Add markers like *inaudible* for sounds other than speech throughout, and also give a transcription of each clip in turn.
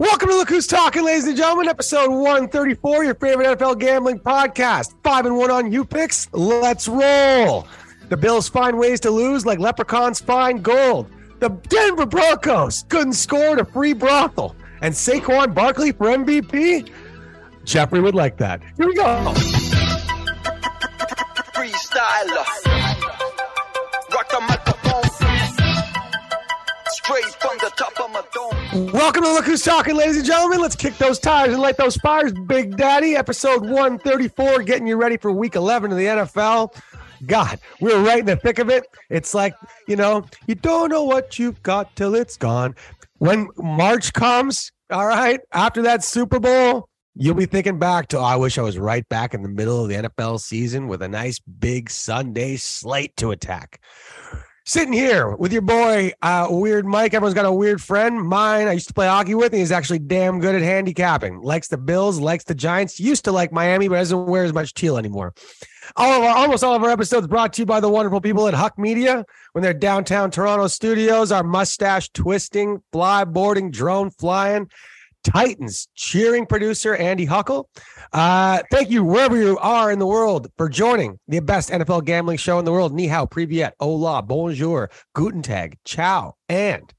Welcome to Look Who's Talking, ladies and gentlemen. Episode 134, your favorite NFL gambling podcast. Five and one on you picks. Let's roll. The Bills find ways to lose like leprechauns find gold. The Denver Broncos couldn't score a free brothel. And Saquon Barkley for MVP? Jeffrey would like that. Here we go. Welcome to Look Who's Talking, ladies and gentlemen. Let's kick those tires and light those fires, Big Daddy. Episode 134, getting you ready for week 11 of the NFL. God, we're right in the thick of it. It's like, you know, you don't know what you've got till it's gone. When March comes, all right, after that Super Bowl, you'll be thinking back to, oh, I wish I was right back in the middle of the NFL season with a nice big Sunday slate to attack sitting here with your boy, uh, Weird Mike. Everyone's got a weird friend. Mine, I used to play hockey with, and he's actually damn good at handicapping. Likes the Bills, likes the Giants. Used to like Miami, but doesn't wear as much teal anymore. All of our, almost all of our episodes brought to you by the wonderful people at Huck Media. When they're downtown Toronto studios, our mustache twisting, fly boarding, drone flying. Titans cheering producer Andy Huckle. Uh, thank you wherever you are in the world for joining the best NFL gambling show in the world. Ni hao, privyet, hola, bonjour, guten tag, ciao, and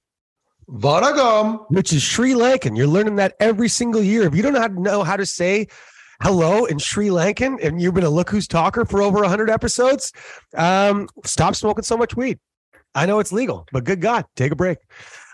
Vanakkam. which is Sri Lankan. You're learning that every single year. If you don't know how to, know how to say hello in Sri Lankan and you've been a look who's talker for over 100 episodes, um, stop smoking so much weed. I know it's legal, but good God, take a break.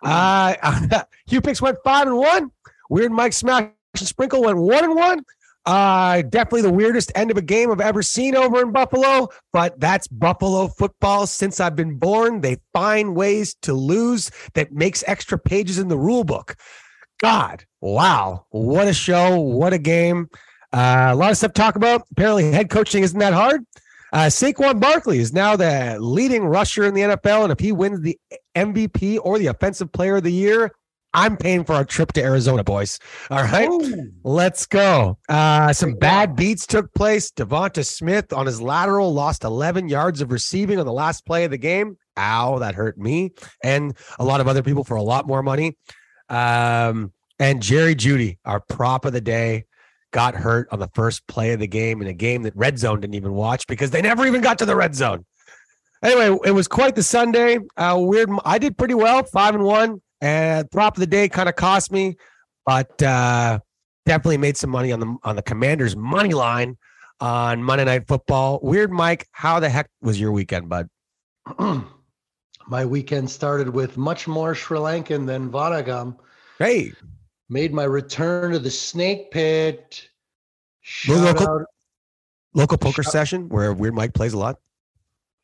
Uh, *laughs* Hugh Picks went five and one. Weird Mike Smash and Sprinkle went one and one. Uh, definitely the weirdest end of a game I've ever seen over in Buffalo, but that's Buffalo football since I've been born. They find ways to lose that makes extra pages in the rule book. God, wow, what a show, what a game. Uh, a lot of stuff to talk about. Apparently, head coaching isn't that hard. Uh, Saquon Barkley is now the leading rusher in the NFL, and if he wins the MVP or the Offensive Player of the Year, I'm paying for our trip to Arizona, boys. All right, let's go. Uh, some bad beats took place. Devonta Smith on his lateral lost 11 yards of receiving on the last play of the game. Ow, that hurt me and a lot of other people for a lot more money. Um, and Jerry Jeudy, our prop of the day, got hurt on the first play of the game in a game that Red Zone didn't even watch because they never even got to the red zone. Anyway, it was quite the Sunday. Uh, weird. I did pretty well, five and one. And prop of the day kind of cost me, but uh, definitely made some money on the on the Commanders money line on Monday Night Football. Weird, Mike. How the heck was your weekend, bud? *clears throat* My weekend started with much more Sri Lankan than Vanakkam. Hey, Made my return to the snake pit. Shout local- out, local poker Shut- session where Weird Mike plays a lot.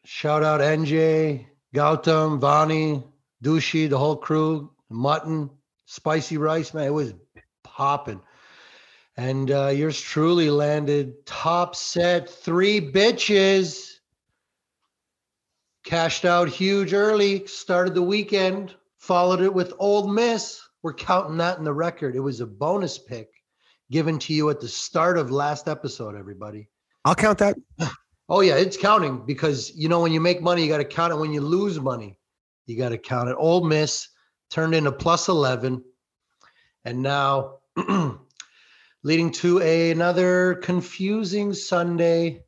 shout out NJ, Gautam, Vani, Dushi, the whole crew, mutton, spicy rice, man. It was popping. And uh, yours truly landed top set three bitches. Cashed out huge early, started the weekend, followed it with Ole Miss. We're counting that in the record. It was a bonus pick given to you at the start of last episode, everybody. I'll count that. *laughs* Oh yeah, it's counting because you know when you make money, you got to count it. When you lose money, you got to count it. Ole Miss turned into plus eleven, and now *clears throat* leading to a, another confusing Sunday.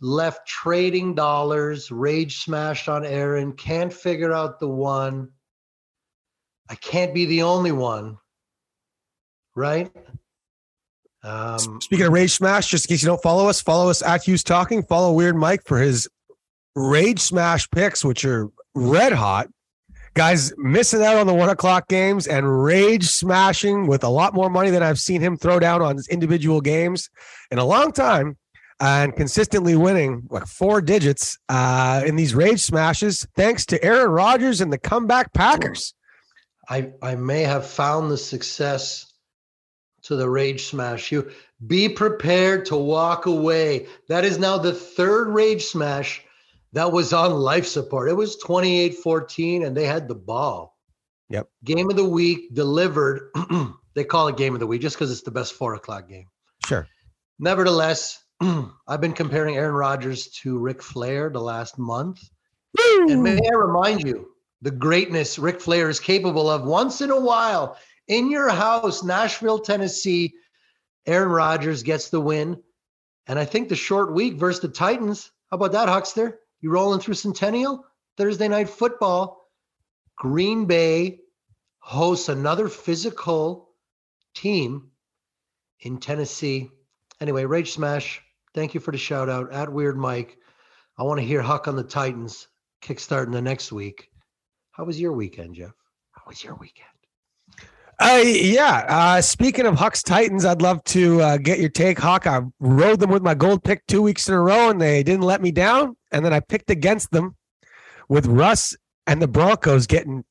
Left trading dollars, rage smashed on Aaron. Can't figure out the one. I can't be the only one, right? Um, Speaking of Rage Smash, just in case you don't follow us, follow us at Hughes Talking. Follow Weird Mike for his Rage Smash picks, which are red hot. Guys missing out on the one o'clock games and rage smashing with a lot more money than I've seen him throw down on his individual games in a long time and consistently winning like four digits uh, in these rage smashes, thanks to Aaron Rodgers and the comeback Packers. I I may have found the success to the rage smash. You be prepared to walk away. That is now the third rage smash that was on life support. It was 28-14 and they had the ball. Yep. Game of the week delivered. *clears throat* they call it game of the week just because it's the best four o'clock game. Sure. Nevertheless, *clears throat* I've been comparing Aaron Rodgers to Ric Flair the last month. And may I remind you the greatness Ric Flair is capable of once in a while in your house, Nashville, Tennessee. Aaron Rodgers gets the win. And I think the short week versus the Titans. How about that, Huckster? You rolling through Centennial? Thursday night football. Green Bay hosts another physical team in Tennessee. Anyway, Rage Smash, thank you for the shout out at Weird Mike. I want to hear Huck on the Titans kickstarting the next week. How was your weekend, Jeff? How was your weekend? Uh, yeah. Uh, speaking of Huck's Titans, I'd love to uh, get your take, Huck. I rode them with my gold pick two weeks in a row, and they didn't let me down. And then I picked against them with Russ and the Broncos getting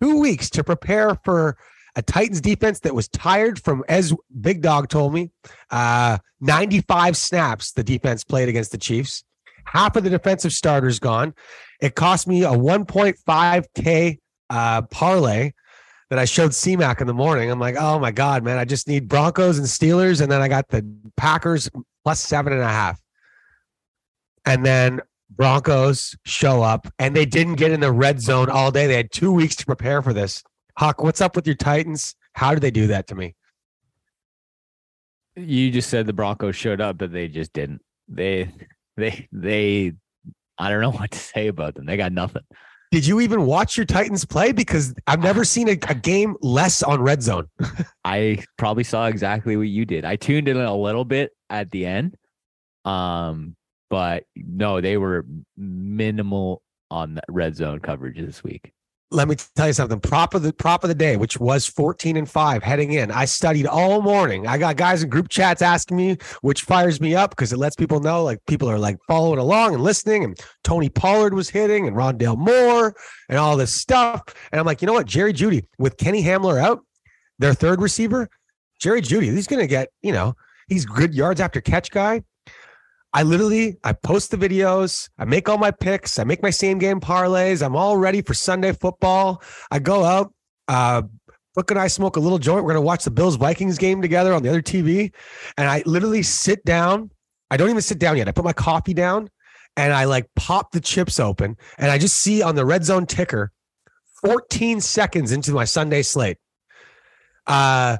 two weeks to prepare for a Titans defense that was tired from, as Big Dog told me, uh, 95 snaps the defense played against the Chiefs. Half of the defensive starters gone. It cost me a 1.5K uh, parlay that I showed CMAC in the morning. I'm like, oh my God, man, I just need Broncos and Steelers. And then I got the Packers plus seven and a half. And then Broncos show up and they didn't get in the red zone all day. They had two weeks to prepare for this. Hawk, what's up with your Titans? How did they do that to me? You just said the Broncos showed up, but they just didn't. They, they, they, I don't know *laughs* what to say about them. They got nothing. Did you even watch your Titans play? Because I've never seen a, a game less on red zone. *laughs* I probably saw exactly what you did. I tuned in a little bit at the end. Um, but no, they were minimal on the red zone coverage this week let me tell you something. Prop of the prop of the day, which was 14 and 5 heading in. I studied all morning. I got guys in group chats asking me, which fires me up because it lets people know like people are like following along and listening. And Tony Pollard was hitting and Rondale Moore and all this stuff. And I'm like, you know what? Jerry Jeudy with Kenny Hamler out, their third receiver, Jerry Jeudy, he's gonna get, you know, he's good yards after catch guy. I literally I post the videos, I make all my picks, I make my same game parlays. I'm all ready for Sunday football. I go out, uh Brooke and I smoke a little joint. We're gonna watch the Bills Vikings game together on the other TV. And I literally sit down. I don't even sit down yet. I put my coffee down and I like pop the chips open and I just see on the red zone ticker 14 seconds into my Sunday slate. Uh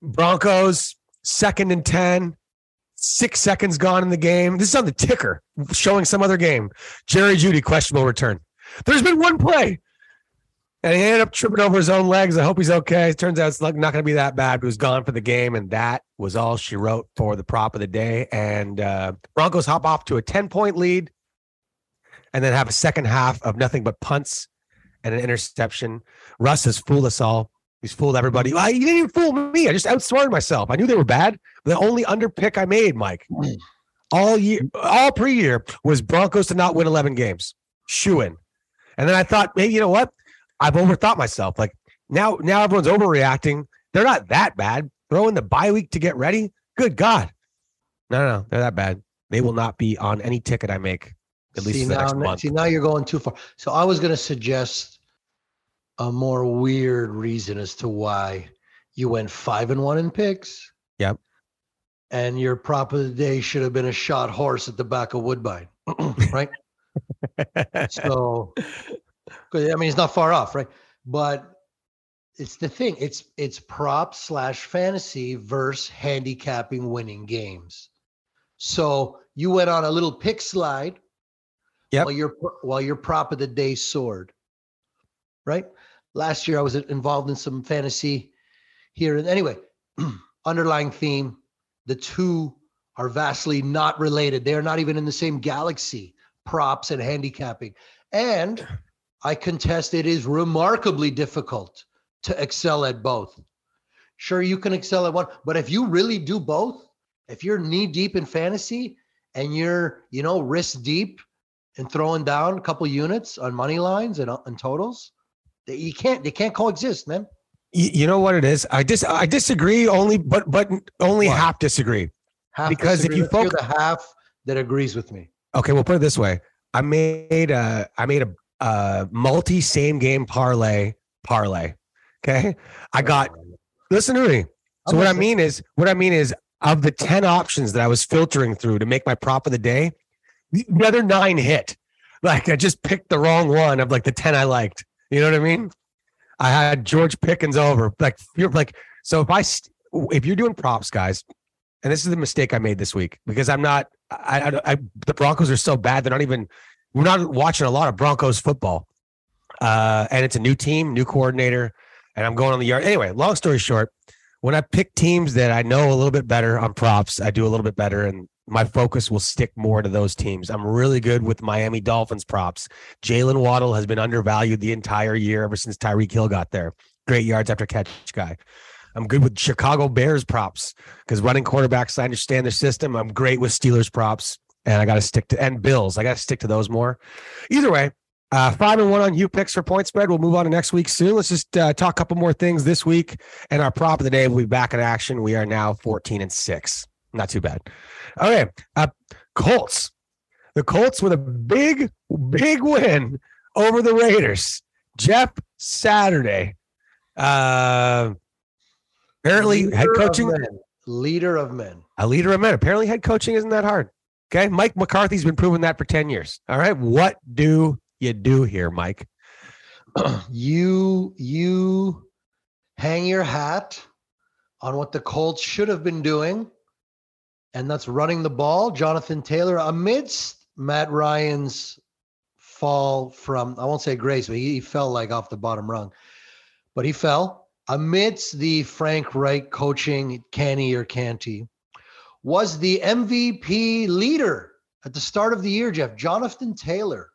Broncos second and 10, Six seconds gone in the game. This is on the ticker showing some other game. Jerry Jeudy, questionable return. There's been one play. And he ended up tripping over his own legs. I hope he's okay. It turns out it's not going to be that bad. He was gone for the game. And that was all she wrote for the prop of the day. And uh, Broncos hop off to a 10 point lead and then have a second half of nothing but punts and an interception. Russ has fooled us all. He's fooled everybody. Well, he didn't even fool me. I just outsmarted myself. I knew they were bad. The only under pick I made, Mike, all year, all pre-year was Broncos to not win 11 games. Shoe in. And then I thought, maybe you know what? I've overthought myself. Like now, now everyone's overreacting. They're not that bad. Throw in the bye week to get ready. Good God. No, no, no. They're that bad. They will not be on any ticket I make. At least see, for the now, next month. see, now you're going too far. So I was going to suggest a more weird reason as to why you went five and one in picks. Yep. And your prop of the day should have been a shot horse at the back of Woodbine, *clears throat* right? *laughs* so, I mean, it's not far off, right? But it's the thing. It's it's prop slash fantasy versus handicapping winning games. So you went on a little pick slide. Yep. While your while your prop of the day soared, right? Last year I was involved in some fantasy here, and anyway, *clears throat* underlying theme: the two are vastly not related. They are not even in the same galaxy. Props and handicapping, and I contest it is remarkably difficult to excel at both. Sure, you can excel at one, but if you really do both, if you're knee deep in fantasy and you're, you know, wrist deep and throwing down a couple units on money lines and, uh, and totals, they, you can't, they can't coexist, man. You, you know what it is? I dis I disagree only, but but only Why? half disagree. Half Because if you focus- the half that agrees with me. Okay, we'll put it this way. I made a I made a, a multi same game parlay parlay. Okay, I got listen to me. So what I mean is what I mean is of the ten options that I was filtering through to make my prop of the day, the the other nine hit. Like I just picked the wrong one of like the ten I liked. You know what I mean? I had George Pickens over. Like you're like so if I if you're doing props, guys, and this is the mistake I made this week because I'm not. I, I, I the Broncos are so bad. They're not even. We're not watching a lot of Broncos football, uh, and it's a new team, new coordinator, and I'm going on the yard. Anyway, long story short, when I pick teams that I know a little bit better on props, I do a little bit better, and my focus will stick more to those teams. I'm really good with Miami Dolphins props. Jaylen Waddle has been undervalued the entire year ever since Tyreek Hill got there. Great yards after catch guy. I'm good with Chicago Bears props because running quarterbacks, I understand their system. I'm great with Steelers props, and I got to stick to and Bills. I got to stick to those more. Either way, uh, five and one on you picks for point spread. We'll move on to next week soon. Let's just uh, talk a couple more things this week, and our prop of the day will be back in action. We are now 14 and six. Not too bad. Okay, uh, Colts. The Colts with a big, big win over the Raiders. Jeff Saturday. Uh, apparently, Leader head coaching men. Leader of men. a leader of men. Apparently, head coaching isn't that hard. Okay. Mike McCarthy's been proving that for 10 years. All right. What do you do here, Mike? *clears throat* you you hang your hat on what the Colts should have been doing, and that's running the ball. Jonathan Taylor amidst Matt Ryan's fall from I won't say grace, but he, he fell like off the bottom rung, but he fell amidst the Frank Reich coaching, canny or canty, was the MVP leader at the start of the year. Jeff Jonathan Taylor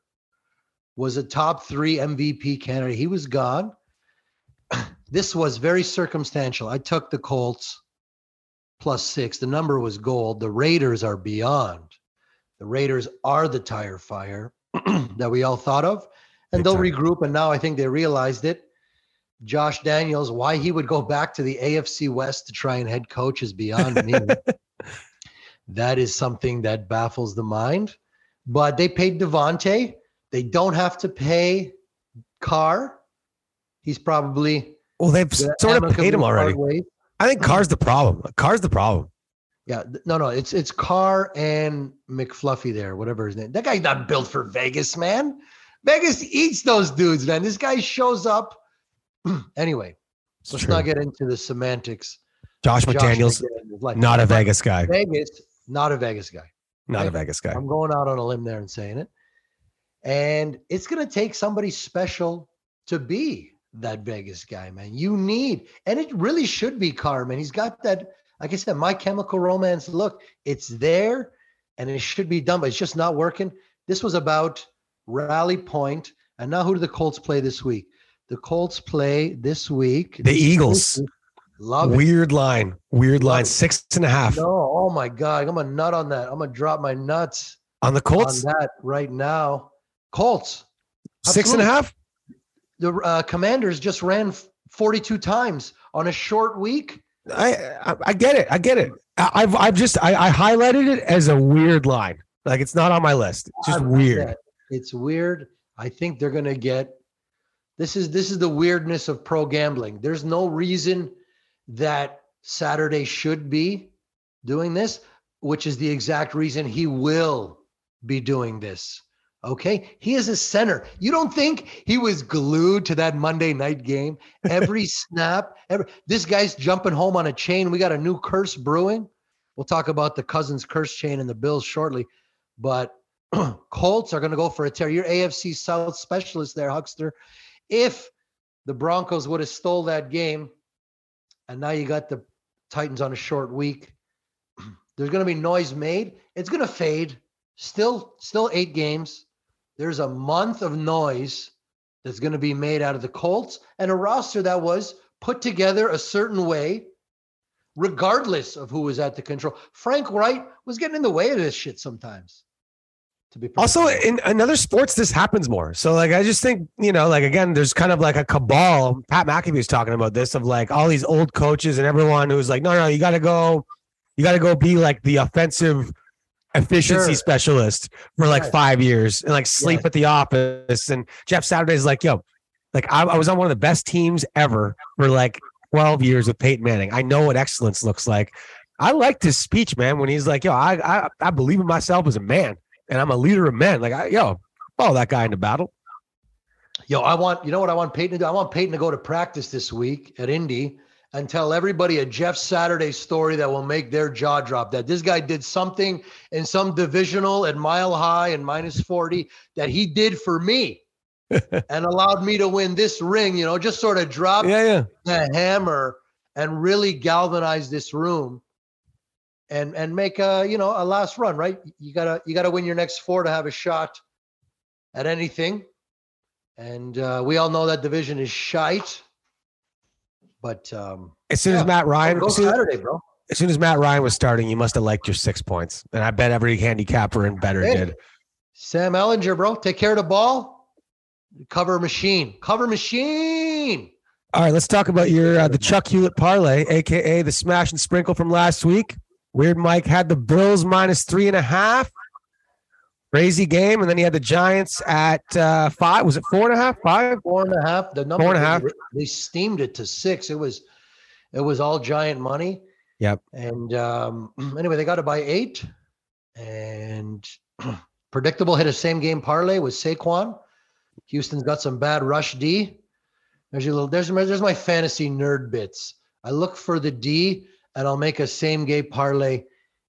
was a top three MVP candidate. He was gone. *clears throat* This was very circumstantial. I took the Colts plus six. The number was gold. The Raiders are beyond. The Raiders are the tire fire *clears throat* that we all thought of. And they'll regroup. And now I think they realized it. Josh Daniels, why he would go back to the AFC West to try and head coach is beyond me. *laughs* that is something that baffles the mind. But they paid Devontae. They don't have to pay Carr. He's probably Well, they've sort of paid him already. I think Carr's um, the problem. Carr's the problem. Yeah, no, no, it's it's Carr and McFluffy there, whatever his name. That guy's not built for Vegas, man. Vegas eats those dudes, man. This guy shows up. *clears throat* anyway, It's let's true. not get into the semantics. Josh Josh McDaniels, like- not a Vegas guy. Vegas, not a Vegas guy. Not a. Vegas guy. I'm going out on a limb there and saying it. And it's going to take somebody special to be that Vegas guy, man. You need, and it really should be Carmen. He's got that, like I said, my chemical romance look. It's there and it should be done, but it's just not working. This was about rally point. And now who do the Colts play this week? The Colts play this week. The Eagles. Love it. Weird line. Weird Love line. it. Six and a half No, oh my God. I'm a nut on that. I'm to drop my nuts on the Colts. on that right now. Colts. Six and a absolutely. half. The uh, Commanders just ran 42 times on a short week. I, I I get it. I get it. I- I've I've just I, I highlighted it as a weird line. Like it's not on my list. It's just weird. It's weird. I think they're going to get this is this is the weirdness of pro gambling. There's no reason that Saturday should be doing this, which is the exact reason he will be doing this. Okay. He is a center. You don't think he was glued to that Monday night game? Every *laughs* snap, every, this guy's jumping home on a chain. We got a new curse brewing. We'll talk about the Cousins curse chain and the Bills shortly. But *clears throat* Colts are going to go for a tear. Your AFC South specialist there, Huckster. If the Broncos would have stole that game, and now you got the Titans on a short week, *clears throat* there's going to be noise made. It's going to fade. Still, still eight games. There's a month of noise that's going to be made out of the Colts and a roster that was put together a certain way, regardless of who was at the control. Frank Reich was getting in the way of this shit sometimes. To be Also, perfectly in another sports, this happens more. So, like, I just think, you know, like, again, there's kind of like a cabal. Pat McAfee was talking about this of like all these old coaches and everyone who's like, no, no, you got to go, you got to go be like the offensive efficiency Sure. specialist for like Yes. five years and like sleep at the office. And Jeff Saturday's like, yo, like, I, I was on one of the best teams ever for like 12 years with Peyton Manning. I know what excellence looks like. I liked his speech, man, when he's like, yo, I, I, I believe in myself as a man and I'm a leader of men. Like, I, yo, follow that guy into battle. Yo, I want, you know what I want Peyton to do? I want Peyton to go to practice this week at Indy and tell everybody a Jeff Saturday story that will make their jaw drop. That this guy did something in some divisional at mile high and minus 40 that he did for me *laughs* and allowed me to win this ring, you know, just sort of drop Yeah, yeah. the hammer and really galvanize this room and and make a you know a last run right you gotta you gotta win your next four to have a shot at anything and uh, we all know that division is shite but um As soon Yeah. as Matt Ryan, go soon, saturday bro as soon as Matt Ryan was starting, you must have liked your six points, and I bet every handicapper and better Hey. did. sam ehlinger bro take care of the ball cover machine cover machine All right, let's talk about your uh, the Chuck Hewlett parlay, aka the smash and sprinkle from last week. Weird Mike had the Bills minus three and a half. Crazy game, and then he had the Giants at uh, five. Was it four and a half? Five? four and a half the number Four and a half. they steamed it to six it was it was all giant money Yep. and um *clears throat* anyway they got it by eight and *clears throat* predictable hit a same game parlay with Saquon. Houston's got some bad rush D. There's your little there's my there's my fantasy nerd bits. I look for the D and I'll make a same game parlay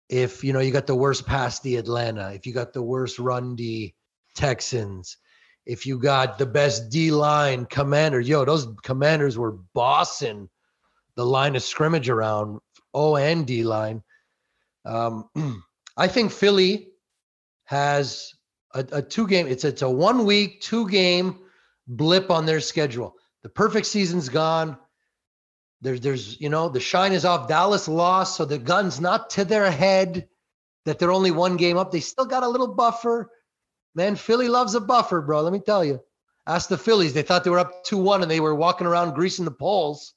if you know you got the worst pass D Atlanta, if you got the worst run D Texans, if you got the best D line commander. Yo, those commanders were bossing the line of scrimmage around O and D line. Um, *clears throat* I think Philly has a, a two game. It's it's a one week, two game blip on their schedule. The perfect season's gone. There's there's you know the shine is off. Dallas lost, so the gun's not to their head that they're only one game up. They still got a little buffer. Man, Philly loves a buffer, bro. Let me tell you. Ask the Phillies. They thought they were up 2 1 and they were walking around greasing the poles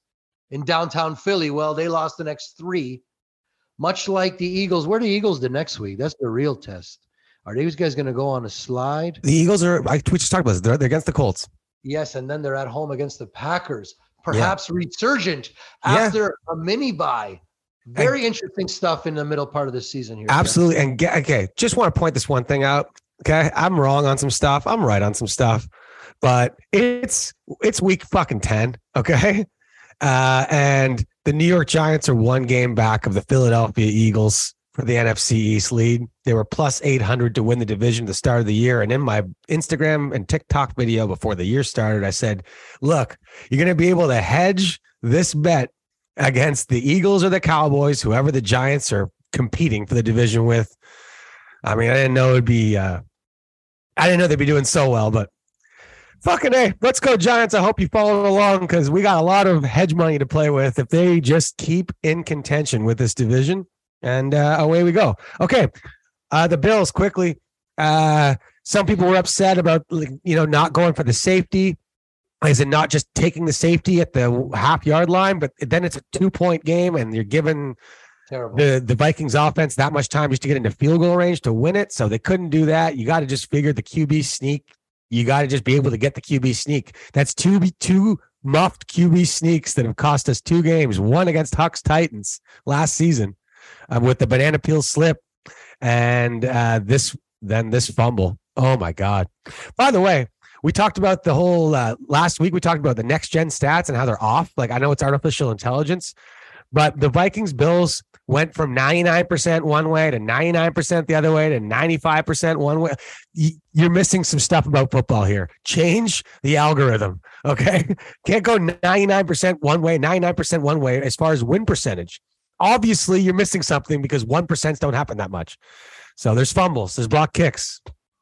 in downtown Philly. Well, they lost the next three, much like the Eagles. Where are the Eagles the next week? That's the real test. Are these guys going to go on a slide? The Eagles are. I we just talked about this. They're, they're against the Colts. Yes, and then they're at home against the Packers, perhaps resurgent Yeah. after a mini bye. Very interesting stuff in the middle part of the season here. Jeff. Absolutely. And get, okay, just want to point this one thing out. Okay, I'm wrong on some stuff. I'm right on some stuff, but it's it's week fucking ten. Okay, uh, and the New York Giants are one game back of the Philadelphia Eagles for the NFC East lead. They were plus eight hundred to win the division at the start of the year. And in my Instagram and TikTok video before the year started, I said, "Look, you're going to be able to hedge this bet against the Eagles or the Cowboys, whoever the Giants are competing for the division with." I mean, I didn't know it'd be. Uh, I didn't know they'd be doing so well, but fucking hey, let's go Giants. I hope you follow along because we got a lot of hedge money to play with if they just keep in contention with this division, and uh, away we go. Okay, uh, the Bills quickly. Uh, some people were upset about like, you know not going for the safety. Is it not just taking the safety at the half yard line, but then it's a two point game and you're given Terrible. the the Vikings offense that much time just to get into field goal range to win it. So they couldn't do that. You got to just figure the QB sneak. You got to just be able to get the QB sneak. That's two two muffed QB sneaks that have cost us two games. One against Hucks Titans last season uh, with the banana peel slip, and uh, this then this fumble. Oh my god! By the way, we talked about the whole uh, last week. We talked about the next gen stats and how they're off. Like I know it's artificial intelligence, but the Vikings Bills went from 99% one way to 99% the other way to 95% one way. You're missing some stuff about football here. Change the algorithm. Okay. *laughs* Can't go 99% one way, 99% one way as far as win percentage. Obviously, you're missing something because 1% don't happen that much. So there's fumbles, there's block kicks.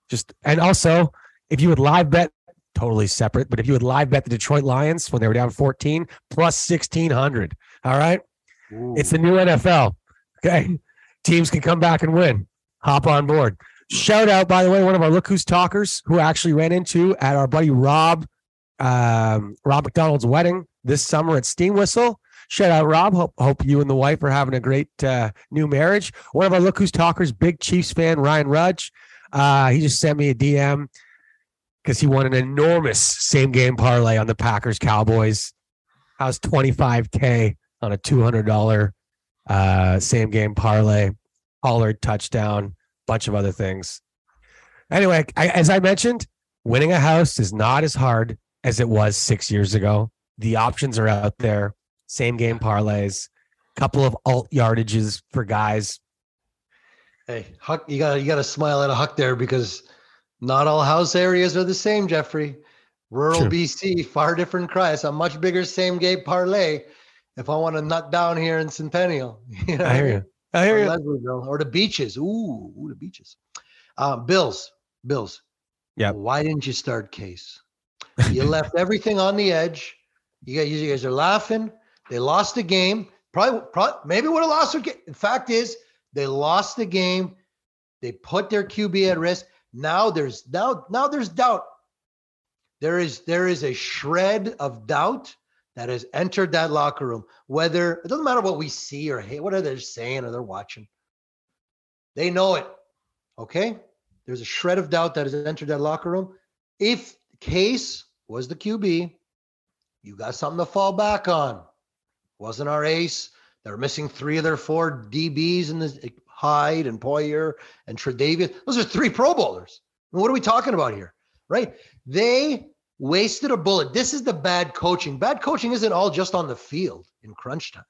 Just and also if you would live bet totally separate, but if you would live bet the Detroit Lions when they were down 14 plus 1600, all right? It's the new NFL. Okay. Teams can come back and win. Hop on board. Shout out, by the way, one of our Look Who's Talkers who I actually ran into at our buddy Rob, um, Rob McDonald's wedding this summer at Steam Whistle. Shout out, Rob. Hope, hope you and the wife are having a great uh, new marriage. One of our Look Who's Talkers, big Chiefs fan, Ryan Rudge. Uh, he just sent me a DM because he won an enormous same game parlay on the Packers Cowboys. Was 25K on a $200 uh, same game parlay, Pollard touchdown, bunch of other things. Anyway, I, as I mentioned, winning a house is not as hard as it was six years ago. The options are out there. Same game parlays, couple of alt yardages for guys. Hey, Huck, you got you got to smile at a Huck there because not all house areas are the same, Jeffrey. Rural True. BC, far different cry. It's a much bigger same game parlay. If I want to nut down here in Centennial, *laughs* you know, I hear you. I hear or you. Leslieville, or the beaches. Ooh, ooh, the beaches. Uh, Bills, Bills. Yeah. Why didn't you start Case? You left everything on the edge. You guys, you guys are laughing. They lost the game. Probably, probably maybe would have lost game. The fact is, they lost the game. They put their QB at risk. Now there's now now there's doubt. There is there is a shred of doubt that has entered that locker room. Whether it doesn't matter what we see or hey, what are they saying or they're watching. They know it. Okay. There's a shred of doubt that has entered that locker room. If Case was the QB, you got something to fall back on. Wasn't our ace. They were missing three of their four DBs in the Hyde and Poyer and Tredavious. Those are three Pro Bowlers. I mean, what are we talking about here? Right? They wasted a bullet. This is the bad coaching. Bad coaching isn't all just on the field in crunch time.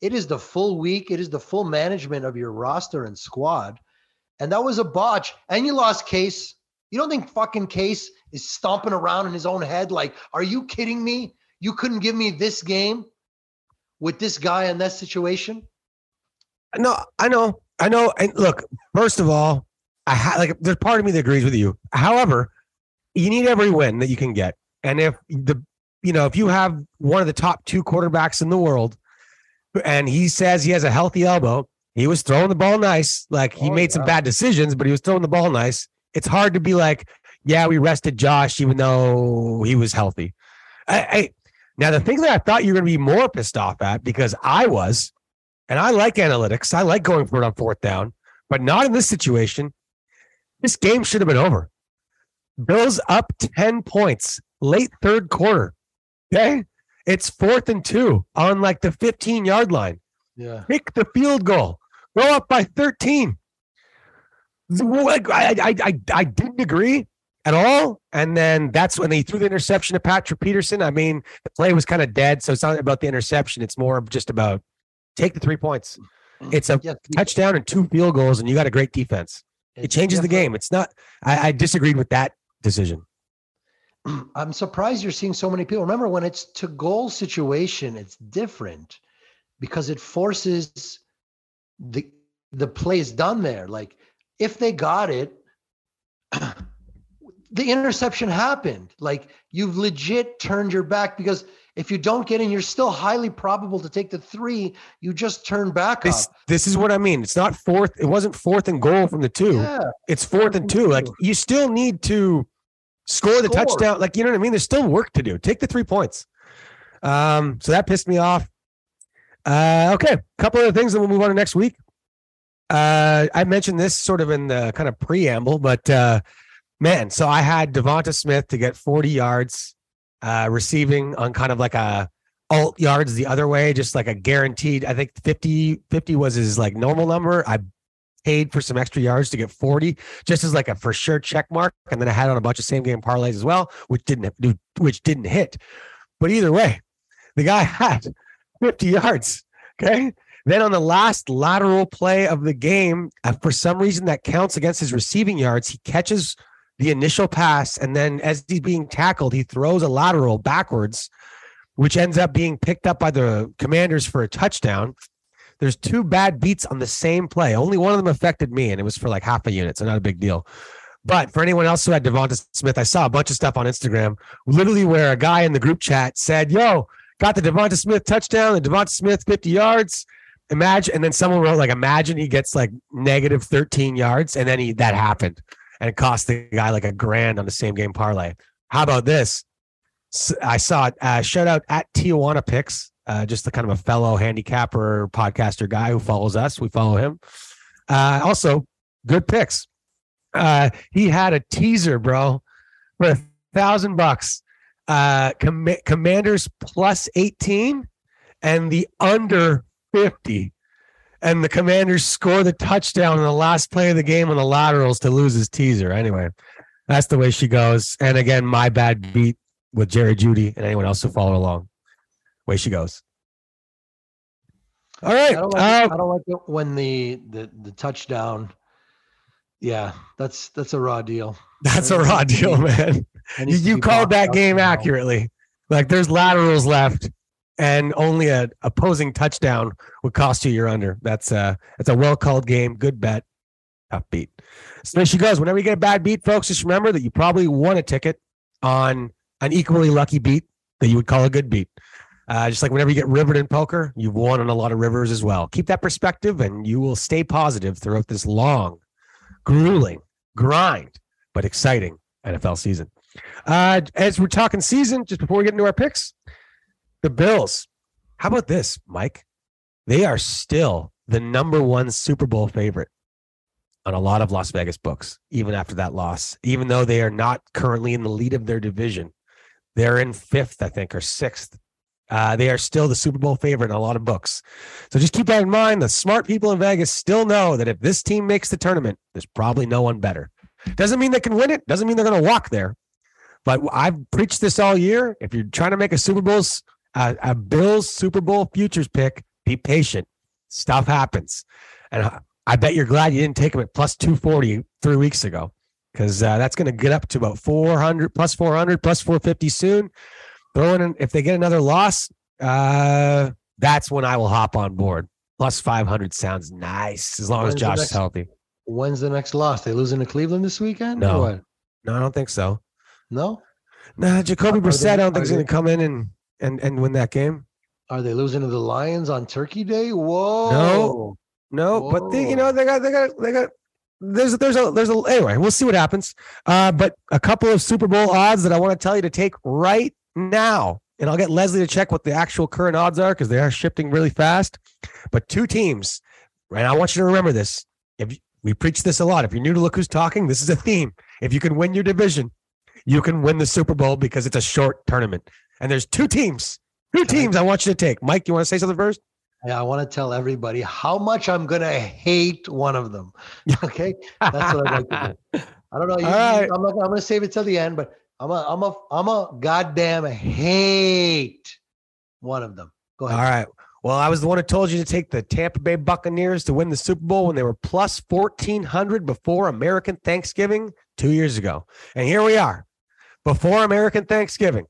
It is the full week. It is the full management of your roster and squad. And that was a botch. And you lost Case. You don't think fucking Case is stomping around in his own head like, are you kidding me? You couldn't give me this game with this guy in that situation? No, I know, I know. And look, first of all, I ha- like there's part of me that agrees with you. However, you need every win that you can get, and if the you know if you have one of the top two quarterbacks in the world, and he says he has a healthy elbow, he was throwing the ball nice. Like he Oh, made some bad decisions, but he was throwing the ball nice. It's hard to be like, yeah, we rested Josh even though he was healthy. I, I now the thing that I thought you were going to be more pissed off at because I was, and I like analytics. I like going for it on fourth down, but not in this situation. This game should have been over. Bills up 10 points late third quarter. Okay. It's fourth and two on like the 15 yard line. Yeah. Kick the field goal. Go up by 13. Like, I, I, I, I didn't agree at all. And then that's when they threw the interception to Patrick Peterson. I mean, the play was kind of dead. So it's not about the interception. It's more just about take the three points. Mm-hmm. It's a Yeah. touchdown and two field goals, and you got a great defense. It changes the game. It's not, I, I disagreed with that decision. *clears throat* I'm surprised you're seeing so many people. Remember, when it's to goal situation, it's different because it forces the the plays done there. Like if they got it, *clears throat* the interception happened. Like you've legit turned your back because if you don't get in, you're still highly probable to take the three. You just turn back This up. this is what I mean. It's not fourth. It wasn't fourth and goal from the two. Yeah, It's fourth and two. Like you still need to score the touchdown. Like you know what I mean. There's still work to do. Take the three points. Um, so that pissed me off. Uh, okay, a couple other things, and we'll move on to next week. Uh, I mentioned this sort of in the kind of preamble, but uh, man, so I had Devonta Smith to get 40 yards uh, receiving on kind of like a alt yards the other way, just like a guaranteed. I think 50 50 was his like normal number. I paid for some extra yards to get 40 just as like a for sure check mark and then i had on a bunch of same game parlays as well which didn't which didn't hit but either way the guy *laughs* had 50 yards okay then on the last lateral play of the game uh, for some reason that counts against his receiving yards he catches the initial pass and then as he's being tackled he throws a lateral backwards which ends up being picked up by the commanders for a touchdown there's two bad beats on the same play. Only one of them affected me, and it was for like half a unit, so not a big deal. But for anyone else who had Devonta Smith, I saw a bunch of stuff on Instagram, literally where a guy in the group chat said, "Yo, got the Devonta Smith touchdown, the Devonta Smith 50 yards." Imagine, and then someone wrote like, "Imagine he gets like negative 13 yards, and then he that happened, and it cost the guy like a grand on the same game parlay." How about this? I saw it. Uh, shout out at Tijuana Picks, uh, just the kind of a fellow handicapper podcaster guy who follows us. We follow him. Uh, also, good picks. Uh, he had a teaser, bro, for a thousand bucks. Uh, Com- Commanders plus 18 and the under 50. And the Commanders score the touchdown in the last play of the game on the laterals to lose his teaser. Anyway, that's the way she goes. And again, my bad beat with Jerry Jeudy and anyone else who follow along. Way she goes. All right. I don't like, uh, I don't like it when the, the the touchdown. Yeah, that's that's a raw deal. *laughs* that's a raw deal, man. You, you called that game accurately. Like there's laterals left, and only a opposing touchdown would cost you your under. That's a that's a well called game. Good bet. Tough beat. So there she goes. Whenever you get a bad beat, folks, just remember that you probably won a ticket on an equally lucky beat that you would call a good beat. Uh, just like whenever you get rivered in poker, you've won on a lot of rivers as well. Keep that perspective, and you will stay positive throughout this long, grueling grind, but exciting NFL season. Uh, as we're talking season, just before we get into our picks, the Bills. How about this, Mike? They are still the number one Super Bowl favorite on a lot of Las Vegas books, even after that loss, even though they are not currently in the lead of their division. They're in fifth, I think, or sixth. Uh, they are still the Super Bowl favorite in a lot of books. So just keep that in mind. The smart people in Vegas still know that if this team makes the tournament, there's probably no one better. Doesn't mean they can win it. Doesn't mean they're going to walk there. But I've preached this all year. If you're trying to make a Super Bowl's uh, a Bills Super Bowl futures pick, be patient. Stuff happens, and I- bet you're glad you didn't take them at plus 240 three weeks ago because uh, that's going to get up to about 400 plus 400 plus 450 soon. Throwing in if they get another loss, uh, that's when I will hop on board. Plus 500 sounds nice as long as When's the Josh is healthy. When's the next loss? They losing to Cleveland this weekend? No. Or what? No, I don't think so. No. Nah, Jacoby Brissett, I don't think he's going to come in and, and and win that game. Are they losing to the Lions on Turkey Day? Whoa. No, No, but they, you know, they got, they got, they got. There's, there's a, there's a. Anyway, we'll see what happens. Uh, but a couple of Super Bowl odds that I want to tell you to take right now, and I'll get Leslie to check what the actual current odds are because they are shifting really fast. But two teams, right? I want you to remember this. If you- we preach this a lot, if you're new to look who's talking, this is a theme. If you can win your division, you can win the Super Bowl because it's a short tournament. And there's two teams, two teams I want you to take. Mike, you want to say something first? Yeah, I want to tell everybody how much I'm gonna hate one of them. *laughs* Okay, that's what I'd like to do. I don't know. You, right. I'm, not, I'm gonna save it till the end, but I'm a, I'm a, I'm a goddamn hate one of them. Go ahead. All right. Well, I was the one who told you to take the Tampa Bay Buccaneers to win the Super Bowl when they were plus 1400 before American Thanksgiving two years ago. And here we are before American Thanksgiving.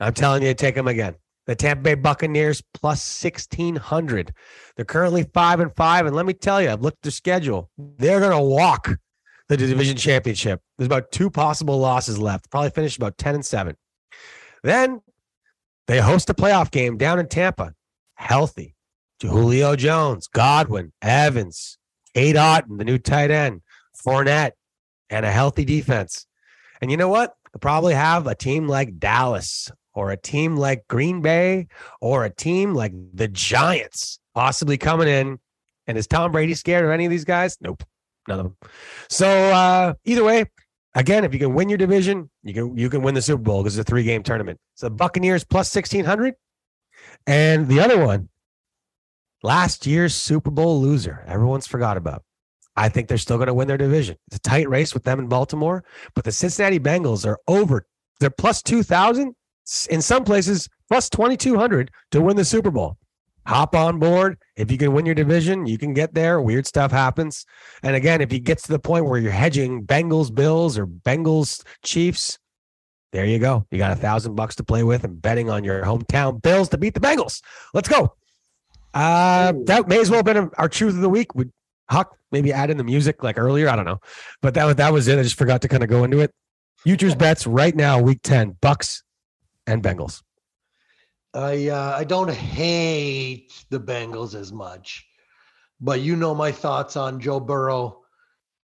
I'm telling you take them again. The Tampa Bay Buccaneers plus 1600. They're currently five and five. And let me tell you, I've looked at their schedule. They're going to walk the division championship. There's about two possible losses left. Probably finish about 10 and seven. Then they host a playoff game down in Tampa healthy. Julio Jones, Godwin, Evans, Cade Otton, the new tight end, Fournette, and a healthy defense. And you know what? They'll probably have a team like Dallas or a team like Green Bay or a team like the Giants possibly coming in. And is Tom Brady scared of any of these guys? Nope, none of them. So uh, either way, again, if you can win your division, you can you can win the Super Bowl because it's a three game tournament. So Buccaneers plus sixteen hundred, and the other one, last year's Super Bowl loser, everyone's forgot about. I think they're still going to win their division. It's a tight race with them in Baltimore, but the Cincinnati Bengals are over. They're plus two thousand in some places, plus twenty two hundred to win the Super Bowl. Hop on board. If you can win your division, you can get there. Weird stuff happens. And again, if you get to the point where you're hedging Bengals Bills or Bengals Chiefs, there you go. You got a thousand bucks to play with and betting on your hometown Bills to beat the Bengals. Let's go. Uh, that may as well have been our truth of the week. Would Huck maybe add in the music like earlier? I don't know, but that was that was it. I just forgot to kind of go into it. Futures bets right now, week ten, Bucks and Bengals. I uh, I don't hate the Bengals as much, but you know my thoughts on Joe Burrow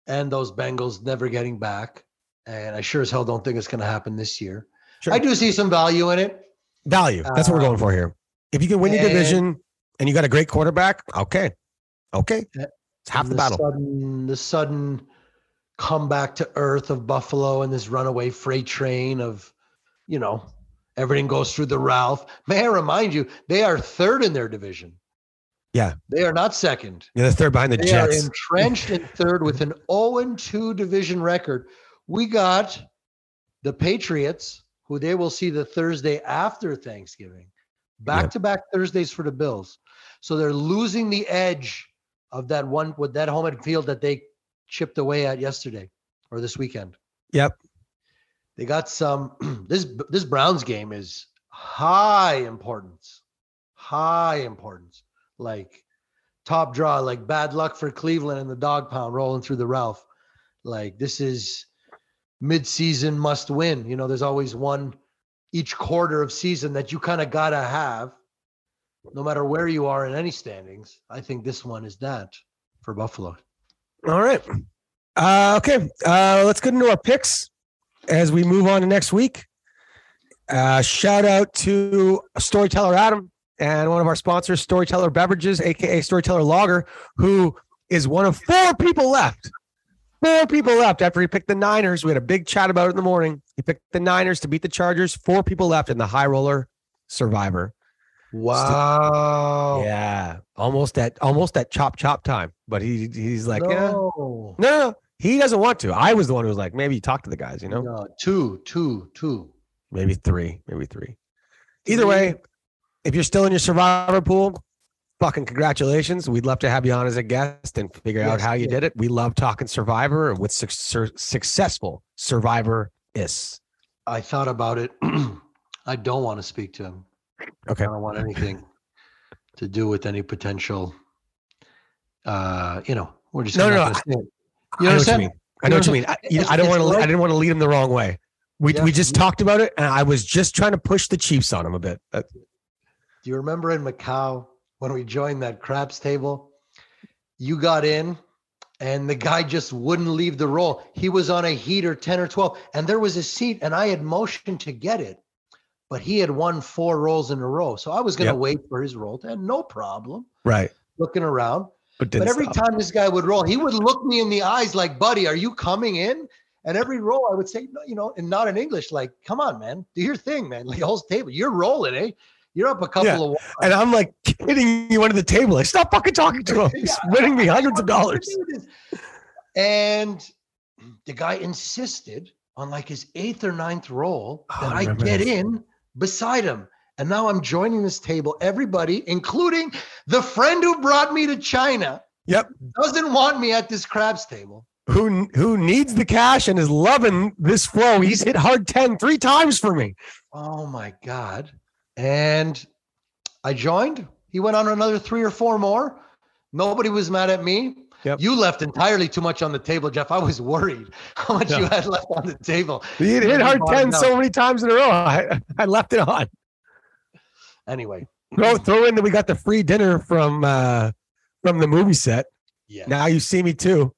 and those Bengals never getting back, and I sure as hell don't think it's going to happen this year. Sure. I do see some value in it. Value. That's what we're going for here. If you can win your and- division and you got a great quarterback, okay, okay, it's half And the battle. Sudden, the sudden comeback to earth of Buffalo and this runaway freight train of, you know, everything goes through the Ralph. May I remind you, they are third in their division. Yeah. They are not second. Yeah, they're third behind the Jets. They Jets. are entrenched in third with an 0 2 division record. We got the Patriots, who they will see the Thursday after Thanksgiving. Back to back Thursdays for the Bills. So they're losing the edge of that one with that home and field that they chipped away at yesterday or this weekend. Yep. They got some *clears throat* this this Browns game is high importance. High importance. Like top draw, like bad luck for Cleveland and the dog pound rolling through the Ralph. Like this is mid-season must win. You know, there's always one each quarter of season that you kind of gotta have, no matter where you are in any standings. I think this one is that for Buffalo. All right. Uh, okay. Uh, let's get into our picks as we move on to next week. Uh, shout out to Storyteller Adam and one of our sponsors, Storyteller Beverages, aka Storyteller Lager, who is one of four people left. Four people left after he picked the Niners. We had a big chat about it in the morning. He picked the Niners to beat the Chargers. Four people left in the high roller survivor. Wow. Yeah, almost at almost at chop chop time. But he he's like, yeah, no, no. no, no. He doesn't want to. I was the one who was like, maybe talk to the guys. You know, No, two, two, two. maybe three, maybe three. Either way, if you're still in your survivor pool, fucking congratulations. We'd love to have you on as a guest and figure out how you yes. did it. We love talking survivor with sur- successful survivor is. I thought about it. *clears throat* I don't want to speak to him. Okay. I don't want anything to do with any potential. Uh, you know, we're just No, not no, say it. I You know what you mean. I know what you mean. I, you I don't want to. I didn't want to lead him the wrong way. We Yeah. we just talked about it, and I was just trying to push the Chiefs on him a bit. Uh, Do you remember in Macau when we joined that craps table? You got in and the guy just wouldn't leave the roll. He was on a heater 10 or 12, and there was a seat, and I had motioned to get it, but he had won four rolls in a row. So I was going to Yep. wait for his roll, and no problem. right, Looking around. But But every stop. time this guy would roll, he would look me in the eyes like, buddy, are you coming in? And every roll I would say, no, you know, and not in English, like, come on, man, do your thing, man. *laughs* Like, whole table, you're rolling, eh? You're up a couple Yeah. of wa- and I'm like hitting you under the table. Like, stop fucking talking to him. *laughs* He's Yeah. winning me hundreds of *laughs* dollars. And the guy insisted on like his eighth or ninth roll Oh, that I I get this. in beside him. And now I'm joining this table. Everybody, including the friend who brought me to China, Yep. doesn't want me at this craps table. Who who needs the cash and is loving this flow? He's hit hard 10 three times for me. Oh my God. And I joined. He went on another three or four more. Nobody was mad at me. Yep. You left entirely too much on the table, Jeff. I was worried *laughs* how much you had left on the table. He hit, Yeah, you hard 10 so many times in a row. I, I left it on. Anyway, Throw, throw in that we got the free dinner from uh from the movie set. yeah. Now you see me too.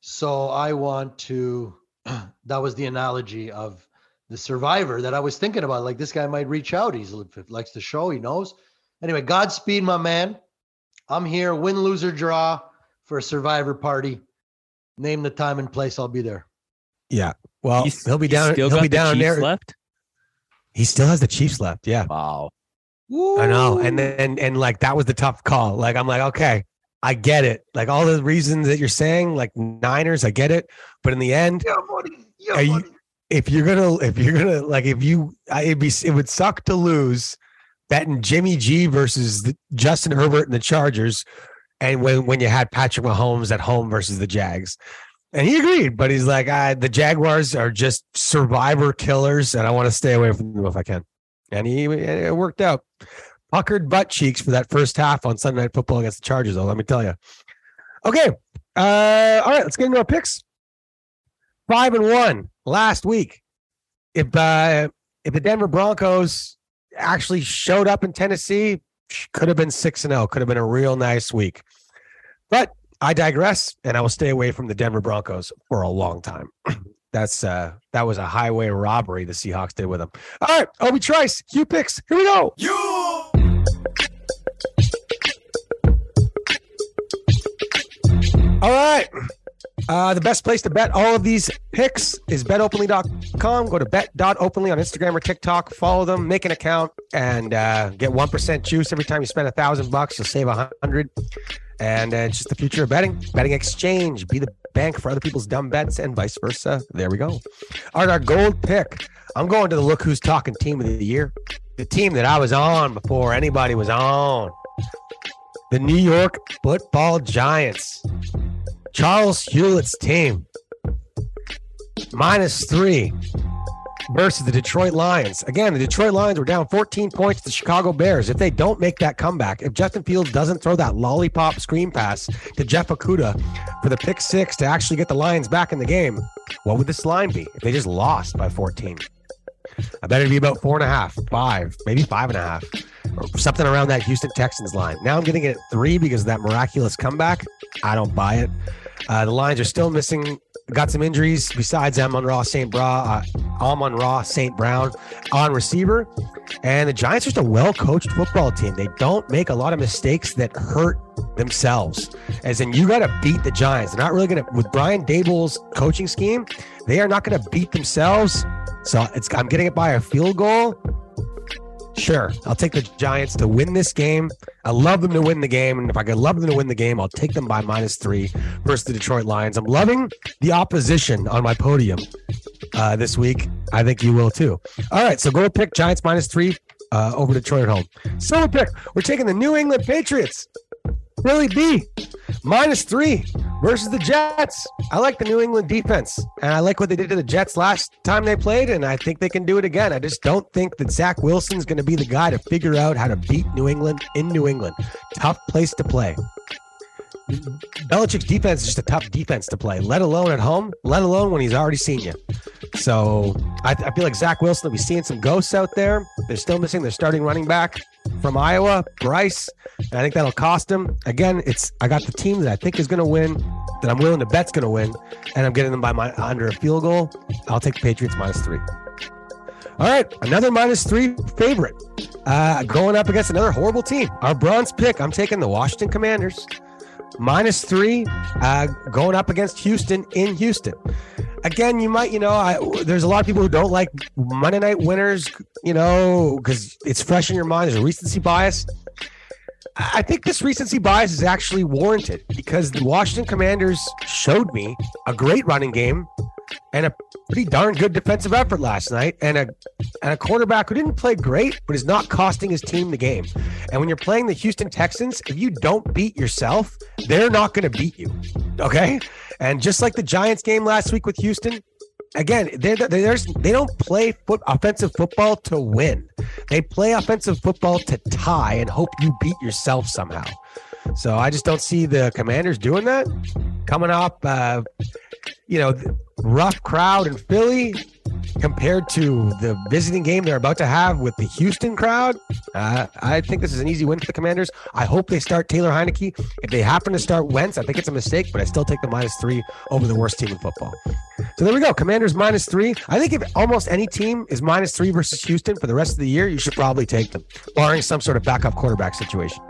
So I want to, *clears throat* that was the analogy of the survivor that I was thinking about. Like this guy might reach out. He's likes the show. He knows. Anyway, Godspeed, my man. I'm here, win, lose, or draw for a survivor party. Name the time and place. I'll be there. Yeah. Well, You he'll be down. Still He'll got be the down Chiefs there. left. He still has the Chiefs left. Yeah. Wow. I know. And then and like that was the tough call. Like I'm like, okay, I get it. Like all the reasons that you're saying, like Niners, I get it. But in the end, Yeah, buddy. Yeah, Are you- buddy. if you're gonna if you're gonna like if you I- it'd be it would suck to lose betting Jimmy G versus the, Justin Herbert and the Chargers, and when when you had Patrick Mahomes at home versus the Jags. And he agreed, but he's like, I, the Jaguars are just survivor killers, and I want to stay away from them if I can. And he it worked out. Puckered butt cheeks for that first half on Sunday Night Football against the Chargers, though. Let me tell you. Okay, uh, all right, let's get into our picks. Five and one last week. If uh, if the Denver Broncos actually showed up in Tennessee, could have been six and zero. Could have been a real nice week. But I digress, and I will stay away from the Denver Broncos for a long time. *clears throat* That's uh, that was a highway robbery the Seahawks did with them. All right, Obi Trice, Q picks. Here we go. All right. Uh, the best place to bet all of these picks is betopenly.com. Go to bet.openly on Instagram or TikTok. Follow them, make an account, and uh, get 1% juice every time you spend a thousand bucks. You'll save a hundred. And uh, it's just the future of betting. Betting exchange. Be the bank for other people's dumb bets and vice versa. There we go. All right, our gold pick I'm going to the look who's talking team of the year. The team that I was on before anybody was on. The New York football giants. Charles Hewlett's team. Minus three versus the Detroit Lions. Again, the Detroit Lions were down 14 points to the Chicago Bears. If they don't make that comeback, if Justin Fields doesn't throw that lollipop screen pass to Jeff Okudah for the pick six to actually get the Lions back in the game, what would this line be if they just lost by 14? I bet it'd be about four and a half, five, maybe five and a half, or something around that Houston Texans line. Now I'm getting it at three because of that miraculous comeback. I don't buy it. Uh, the Lions are still missing got some injuries besides Amon Ra St. Bra, uh, Amon Ra St. Brown on receiver. And the Giants are just a well coached football team. They don't make a lot of mistakes that hurt themselves. As in, you got to beat the Giants. They're not really going to, with Brian Daboll's coaching scheme, they are not going to beat themselves. So it's, I'm getting it by a field goal. Sure, I'll take the Giants to win this game. I love them to win the game, and if I could love them to win the game, I'll take them by minus three versus the Detroit Lions. I'm loving the opposition on my podium uh, this week. I think you will too. All right, so go pick Giants minus three uh, over Detroit at home. Silver pick. We're taking the New England Patriots. Billy B minus three versus the Jets. I like the New England defense, and I like what they did to the Jets last time they played, and I think they can do it again. I just don't think that Zach Wilson's going to be the guy to figure out how to beat New England in New England. Tough place to play. Belichick's defense is just a tough defense to play, let alone at home, let alone when he's already seen you. So I, I feel like Zach Wilson will be seeing some ghosts out there. They're still missing their starting running back from Iowa, Breece. And I think that'll cost him. Again, it's I got the team that I think is going to win, that I'm willing to bet's going to win, and I'm getting them by my under a field goal. I'll take the Patriots minus three. All right, another minus three favorite. Uh, going up against another horrible team. Our bronze pick. I'm taking the Washington Commanders minus three, uh, going up against Houston in Houston. Again, you might, you know, I, there's a lot of people who don't like Monday night winners, you know, because it's fresh in your mind. There's a recency bias. I think this recency bias is actually warranted because the Washington Commanders showed me a great running game and a pretty darn good defensive effort last night, and a and a quarterback who didn't play great, but is not costing his team the game. And when you're playing the Houston Texans, if you don't beat yourself, they're not going to beat you. Okay, and just like the Giants game last week with Houston. Again, they're, they're, they don't play foot, offensive football to win. They play offensive football to tie and hope you beat yourself somehow. So I just don't see the Commanders doing that. Coming up, uh, you know, rough crowd in Philly compared to the visiting game they're about to have with the Houston crowd. Uh, I think this is an easy win for the Commanders. I hope they start Taylor Heinicke. If they happen to start Wentz, I think it's a mistake, but I still take the minus three over the worst team in football. So there we go. Commanders minus three. I think if almost any team is minus three versus Houston for the rest of the year, you should probably take them, barring some sort of backup quarterback situation.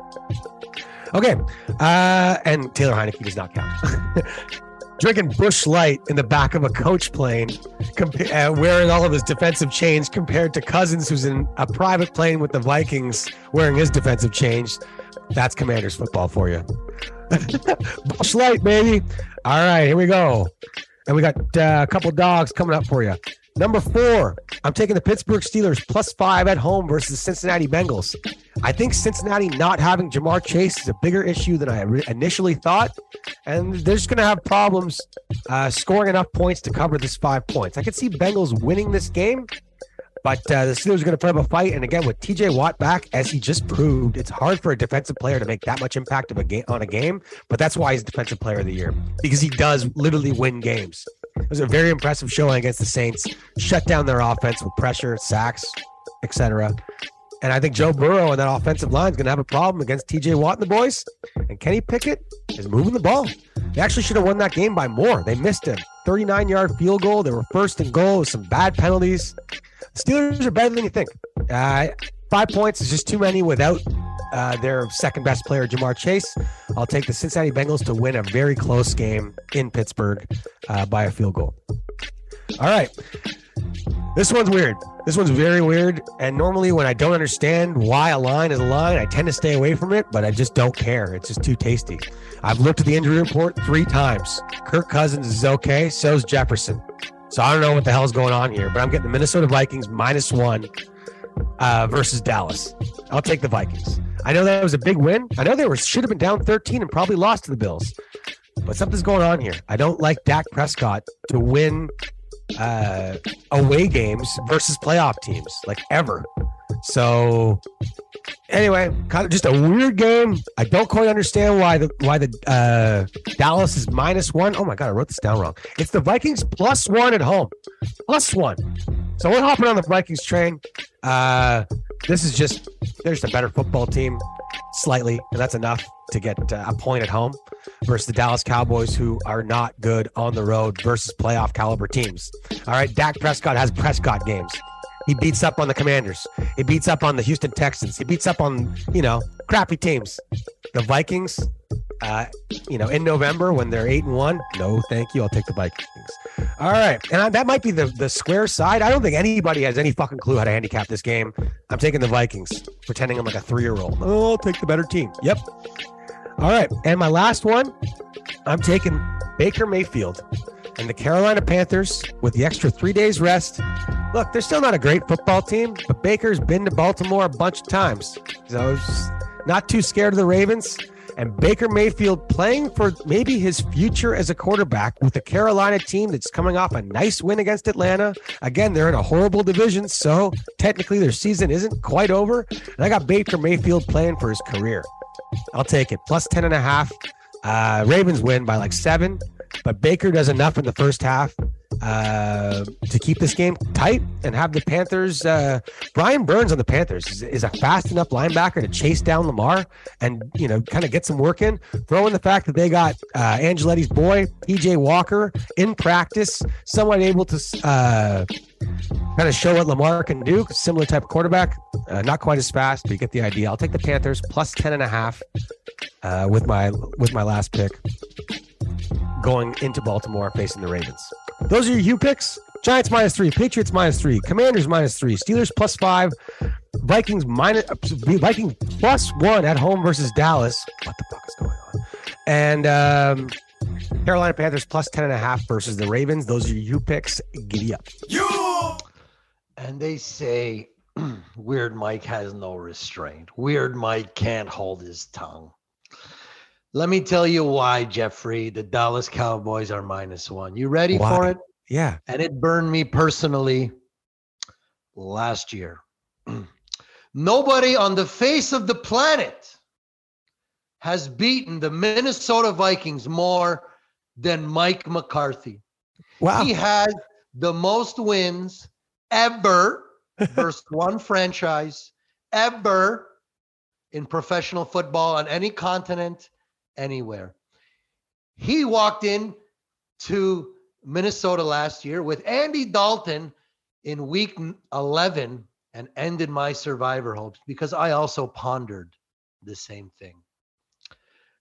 Okay. Uh, and Taylor Heinicke does not count. *laughs* drinking Busch Light in the back of a coach plane, compa- uh, wearing all of his defensive chains, compared to Cousins, who's in a private plane with the Vikings wearing his defensive chains. That's Commanders football for you. *laughs* Busch Light, baby. All right, here we go. And we got uh, a couple dogs coming up for you. Number four, I'm taking the Pittsburgh Steelers plus five at home versus the Cincinnati Bengals. I think Cincinnati not having Ja'Marr Chase is a bigger issue than I initially thought, and they're just going to have problems uh, scoring enough points to cover this five points. I could see Bengals winning this game, but uh, the Steelers are going to put up a fight. And again, with TJ Watt back, as he just proved, it's hard for a defensive player to make that much impact of a on a game. But that's why he's defensive player of the year because he does literally win games. It was a very impressive showing against the Saints. Shut down their offense with pressure, sacks, etc. And I think Joe Burrow and that offensive line is going to have a problem against TJ Watt and the boys. And Kenny Pickett is moving the ball. They actually should have won that game by more. They missed a 39 yard field goal. They were first and goal with some bad penalties. Steelers are better than you think. Uh, five points is just too many without uh, their second best player, Ja'Marr Chase. I'll take the Cincinnati Bengals to win a very close game in Pittsburgh uh, by a field goal. All right. This one's weird. This one's very weird. And normally, when I don't understand why a line is a line, I tend to stay away from it, but I just don't care. It's just too tasty. I've looked at the injury report three times. Kirk Cousins is okay. So's Jefferson. So I don't know what the hell's going on here, but I'm getting the Minnesota Vikings minus one uh, versus Dallas. I'll take the Vikings. I know that was a big win. I know they were should have been down 13 and probably lost to the Bills, but something's going on here. I don't like Dak Prescott to win uh, away games versus playoff teams like ever. So anyway, kind of just a weird game. I don't quite understand why the why the uh, Dallas is minus one. Oh my god, I wrote this down wrong. It's the Vikings plus one at home, plus one. So we're hopping on the Vikings train. Uh, this is just they're just a better football team, slightly, and that's enough to get uh, a point at home versus the Dallas Cowboys, who are not good on the road versus playoff caliber teams. All right, Dak Prescott has Prescott games. He beats up on the Commanders. He beats up on the Houston Texans. He beats up on you know crappy teams. The Vikings, uh, you know, in November when they're eight and one. No, thank you. I'll take the Vikings. All right, and I, that might be the the square side. I don't think anybody has any fucking clue how to handicap this game. I'm taking the Vikings, pretending I'm like a three year old. Oh, I'll take the better team. Yep. All right, and my last one, I'm taking Baker Mayfield and the Carolina Panthers with the extra three days rest. Look, they're still not a great football team, but Baker's been to Baltimore a bunch of times, so not too scared of the Ravens. And Baker Mayfield playing for maybe his future as a quarterback with the Carolina team that's coming off a nice win against Atlanta. Again, they're in a horrible division, so technically their season isn't quite over. And I got Baker Mayfield playing for his career. I'll take it. Plus 10 and a half. Uh, Ravens win by like seven, but Baker does enough in the first half uh, to keep this game tight and have the Panthers. Uh, Brian Burns on the Panthers is, is, a fast enough linebacker to chase down Lamar and you know kind of get some work in. Throw in the fact that they got uh, Angeletti's boy PJ Walker in practice, somewhat able to uh, kind of show what Lamar can do. Similar type of quarterback, uh, not quite as fast, but you get the idea. I'll take the Panthers plus ten and a half uh, with my with my last pick going into Baltimore facing the Ravens. Those are your U picks. Giants minus three, Patriots minus three, Commanders minus three, Steelers plus five, Vikings minus Vikings plus one at home versus Dallas. What the fuck is going on? And um, Carolina Panthers plus ten and a half versus the Ravens. Those are your U picks. Giddy up. You. And they say *clears throat* Weird Mike has no restraint. Weird Mike can't hold his tongue. Let me tell you why, Jeffrey. The Dallas Cowboys are minus one. You ready Why? for it? Yeah. And it burned me personally last year. *clears throat* Nobody on the face of the planet has beaten the Minnesota Vikings more than Mike McCarthy. Wow. He has the most wins ever *laughs* versus one franchise ever in professional football on any continent, anywhere. He walked in to Minnesota last year with Andy Dalton in week 11 and ended my survivor hopes because I also pondered the same thing.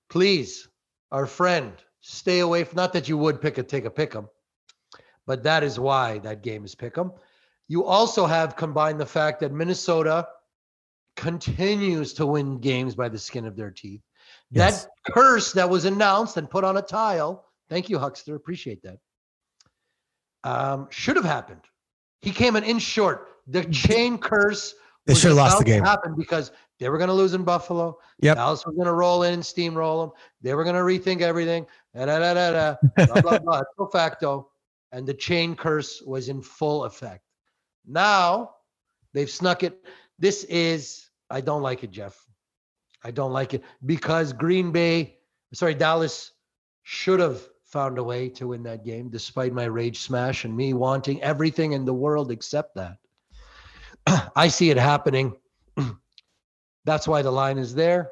Please, our friend, stay away from not that you would pick a take a pick 'em, but that is why that game is pick 'em. You also have combined the fact that Minnesota continues to win games by the skin of their teeth. Yes. That curse that was announced and put on a tile. Thank you, Huckster. Appreciate that. Um, should have happened. He came an inch short. The chain curse. They should have lost the game. Happened because they were going to lose in Buffalo. Yep. Dallas was going to roll in and steamroll them. They were going to rethink everything. Da, da, da, da, da, *laughs* blah, blah, blah. Pro facto. And the chain curse was in full effect. Now they've snuck it. This is, I don't like it, Jeff. I don't like it because Green Bay, sorry, Dallas should have found a way to win that game despite my rage smash and me wanting everything in the world except that. *clears throat* I see it happening. *clears throat* that's why the line is there.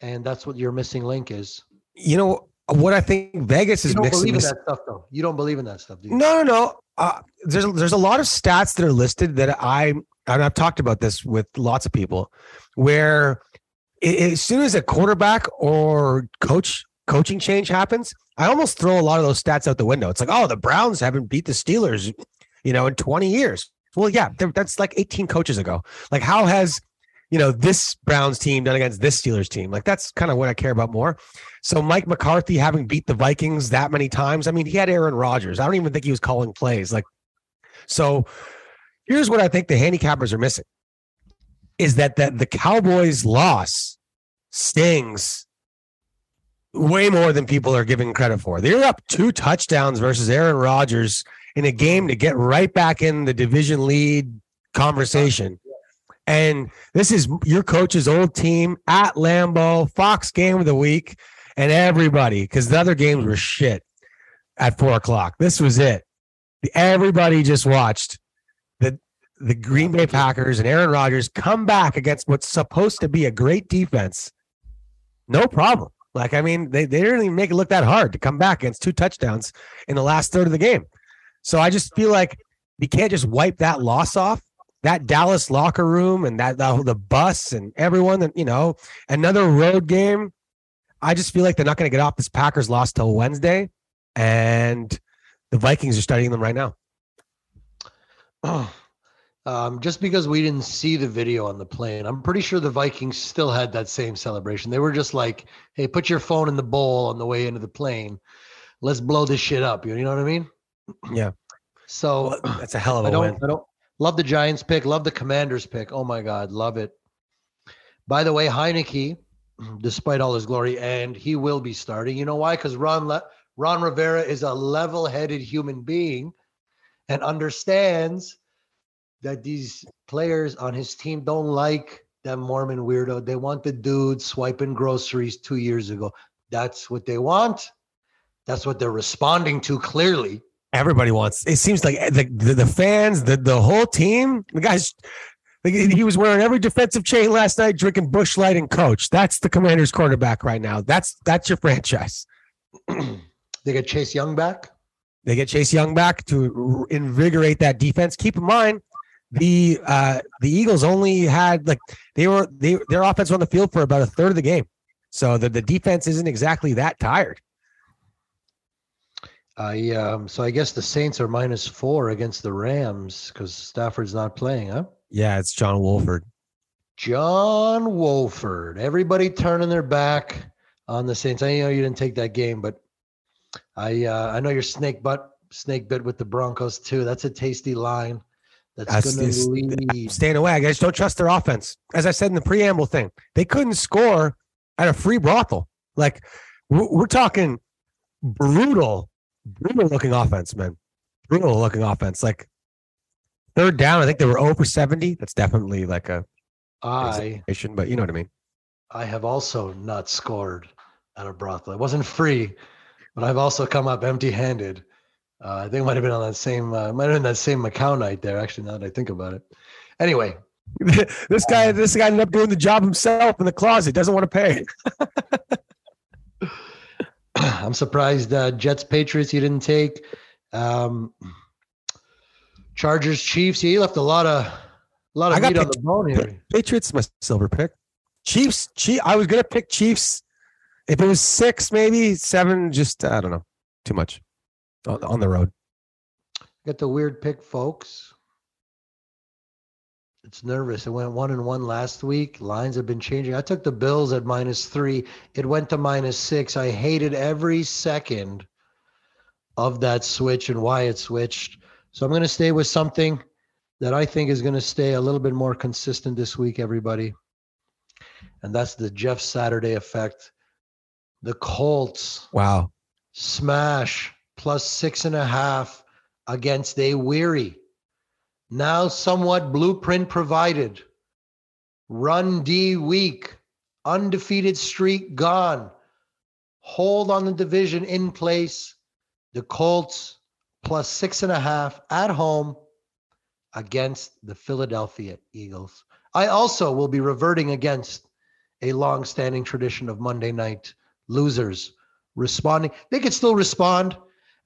And that's what your missing link is. You know what I think Vegas is You don't mixing. believe in that stuff, though. You don't believe in that stuff, do you? No, no, no. Uh, there's there's a lot of stats that are listed that I and I've talked about this with lots of people, where as soon as a quarterback or coach coaching change happens, I almost throw a lot of those stats out the window. It's like, oh, the Browns haven't beat the Steelers, you know, in 20 years. Well, yeah, that's like 18 coaches ago. Like, how has you know, this Browns team done against this Steelers team. Like that's kind of what I care about more. So Mike McCarthy having beat the Vikings that many times. I mean, he had Aaron Rodgers. I don't even think he was calling plays. Like, so here's what I think the handicappers are missing is that that the Cowboys loss stings way more than people are giving credit for. They're up two touchdowns versus Aaron Rodgers in a game to get right back in the division lead conversation. And this is your coach's old team at Lambeau, Fox game of the week, and everybody, because the other games were shit at four o'clock. This was it. Everybody just watched the Green Bay Packers and Aaron Rodgers come back against what's supposed to be a great defense. No problem. Like, I mean, they, they didn't even make it look that hard to come back against two touchdowns in the last third of the game. So I just feel like you can't just wipe that loss off. That Dallas locker room and that the, the bus and everyone that, you know, another road game. I just feel like they're not going to get off this Packers loss till Wednesday. And the Vikings are studying them right now. *clears throat* Oh, um, just because we didn't see the video on the plane, I'm pretty sure the Vikings still had that same celebration. They were just like, "Hey, put your phone in the bowl on the way into the plane. Let's blow this shit up." You know what I mean? Yeah. So Well, *clears throat* that's a hell of I a don't, win. I don't love the Giants pick, love the Commanders pick. Oh my God, love it. By the way, Heinicke, *clears throat* despite all his glory, and he will be starting. You know why? Because Ron Le- Ron Rivera is a level-headed human being and understands that these players on his team don't like that Mormon weirdo. They want the dude swiping groceries two years ago. That's what they want. That's what they're responding to clearly. Everybody wants. It seems like eh, the the, the fans, the the whole team. The guys, like, he was wearing every defensive chain last night, drinking Busch Light and Coach. That's the Commanders' quarterback right now. That's that's your franchise. *clears throat* they get Chase Young back. They get Chase Young back to invigorate that defense. Keep in mind, the uh the Eagles only had like they were they their offense on the field for about a third of the game, so the the defense isn't exactly that tired. I um, so I guess the Saints are minus four against the Rams because Stafford's not playing, huh? Yeah, it's John Wolford. John Wolford. Everybody turning their back on the Saints. I know you didn't take that game, but I uh, I know you're snake butt snake bit with the Broncos too. That's a tasty line. That's, That's going to lead. staying away. I just don't trust their offense. As I said in the preamble thing, they couldn't score at a free brothel. Like we're, talking brutal, brutal looking offense, man. Brutal looking offense. Like third down, I think they were oh over 70. That's definitely like a I but you know what I mean. I have also not scored at a brothel. It wasn't free, but I've also come up empty-handed. Uh, I think it might have been on that same, uh, might have been that same Macau night there. Actually, now that I think about it. Anyway, *laughs* this guy, this guy ended up doing the job himself in the closet. Doesn't want to pay. *laughs* *clears throat* I'm surprised uh, Jets Patriots you didn't take. Um, Chargers Chiefs. You left a lot of a lot I of got meat on the bone here. Patriots, my silver pick. Chiefs, Chief. I was gonna pick Chiefs. If it was six, maybe seven, just I don't know, too much on, the road. Got the weird pick, folks. It's nervous. It went one and one last week. Lines have been changing. I took the Bills at minus three. It went to minus six. I hated every second of that switch and why it switched. So I'm going to stay with something that I think is going to stay a little bit more consistent this week, everybody. And that's the Jeff Saturday effect. The Colts Wow. smash plus six and a half against a weary, now somewhat blueprint provided, run D weak, undefeated streak gone, hold on the division in place. The Colts plus six and a half at home against the Philadelphia Eagles. I also will be reverting against a long-standing tradition of Monday night losers responding. They could still respond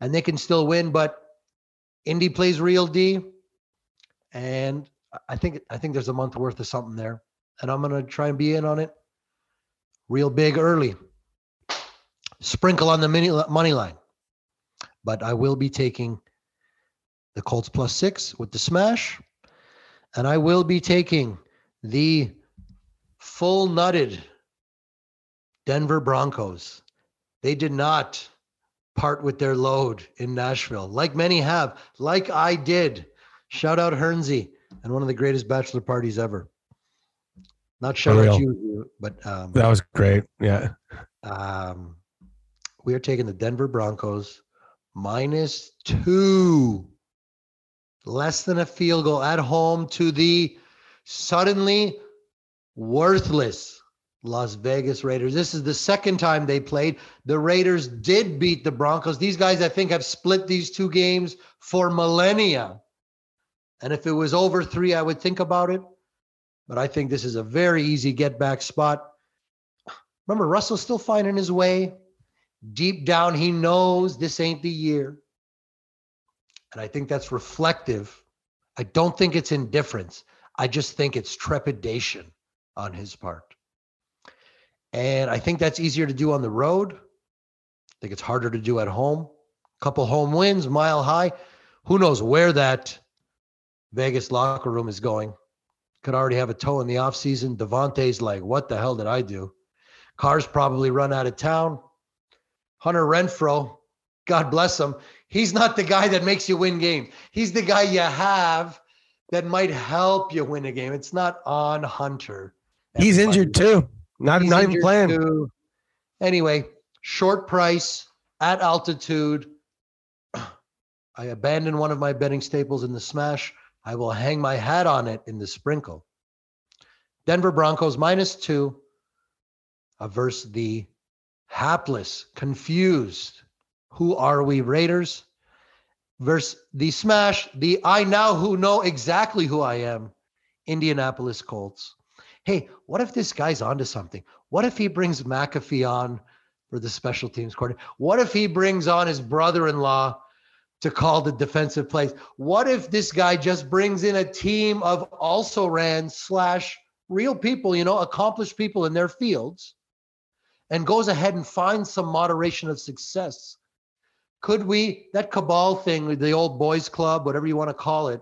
and they can still win, but Indy plays real D. And I think I think there's a month worth of something there. And I'm gonna try and be in on it real big early. Sprinkle on the mini money line. But I will be taking the Colts plus six with the smash. And I will be taking the full nutted Denver Broncos. They did not part with their load in Nashville, like many have, like I did. Shout out Hernsey and one of the greatest bachelor parties ever. Not shout real. out you, but um, That was great. Yeah. um, we are taking the Denver Broncos minus two, less than a field goal at home to the suddenly worthless Las Vegas Raiders. This is the second time they played. The Raiders did beat the Broncos. These guys, I think, have split these two games for millennia. And if it was over three, I would think about it. But I think this is a very easy get back spot. Remember, Russell's still finding his way. Deep down, he knows this ain't the year. And I think that's reflective. I don't think it's indifference. I just think it's trepidation on his part. And I think that's easier to do on the road. I think it's harder to do at home. Couple home wins, mile high. Who knows where that Vegas locker room is going? Could already have a toe in the offseason. Davante's like, what the hell did I do? Cars probably run out of town. Hunter Renfrow, God bless him. He's not the guy that makes you win games. He's the guy you have that might help you win a game. It's not on Hunter. He's injured too. Not He's not even playing. too. Anyway, short price at altitude. I abandon one of my betting staples in the smash. I will hang my hat on it in the sprinkle. Denver Broncos minus two versus the hapless, confused. Who are we Raiders? Versus the smash, the I now who know exactly who I am, Indianapolis Colts hey, what if this guy's onto something? What if he brings McAfee on for the special teams coordinator? What if he brings on his brother-in-law to call the defensive plays? What if this guy just brings in a team of also ran slash real people, you know, accomplished people in their fields, and goes ahead and finds some moderation of success? Could we that cabal thing the old boys club, whatever you want to call it,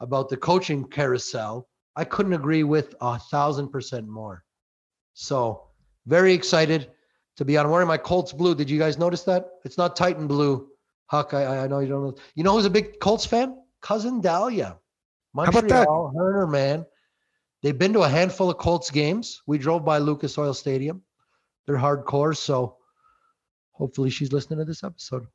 about the coaching carousel? I couldn't agree with a thousand percent more. So very excited to be on. I'm wearing my Colts blue. Did you guys notice that? It's not Titan blue. Huck, I, I know you don't know. You know who's a big Colts fan? Cousin Dahlia. about that? Montreal, Herner, man. They've been to a handful of Colts games. We drove by Lucas Oil Stadium. They're hardcore, so hopefully she's listening to this episode.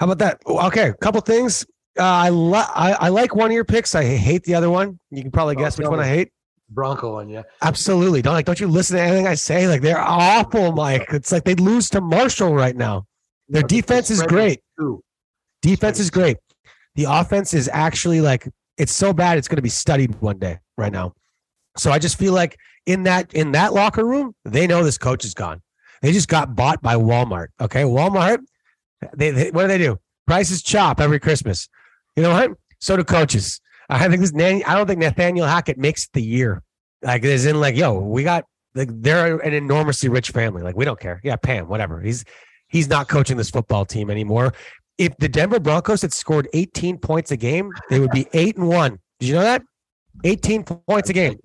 How about that? Okay, a couple things. Uh, I, li- I I like one of your picks. I hate the other one. You can probably Oh, guess which one. I hate. Bronco one, yeah. Absolutely. Don't like. Don't you listen to anything I say? Like they're awful, Mike. It's like they'd lose to Marshall right now. Their defense is great. Defense is great. The offense is actually like it's so bad it's going to be studied one day right now. So I just feel like in that in that locker room, they know this coach is gone. They just got bought by Walmart. Okay, Walmart. They, they what do they do? Prices chop every Christmas. You know what? So do coaches. I think this. I don't think Nathaniel Hackett makes the year. Like as in like, yo, we got like they're an enormously rich family. Like we don't care. Yeah, Pam, whatever. He's he's not coaching this football team anymore if the Denver Broncos had scored 18 points a game, they would be *laughs* eight and one. Did you know that? 18 points a game.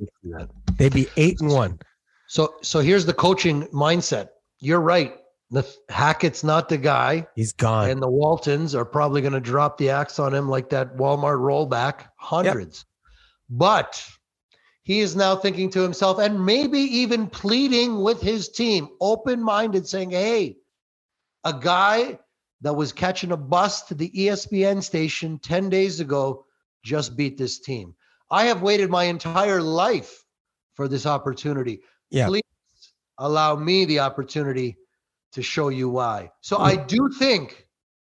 They'd be eight and one. So so here's the coaching mindset. You're right. The Hackett's not the guy, He's gone. and the Waltons are probably going to drop the axe on him like that Walmart rollback, hundreds. But he is now thinking to himself, and maybe even pleading with his team, open-minded, saying, "Hey, a guy that was catching a bus to the ESPN station 10 days ago just beat this team. I have waited my entire life for this opportunity. Yeah. Please allow me the opportunity to show you why. So I do think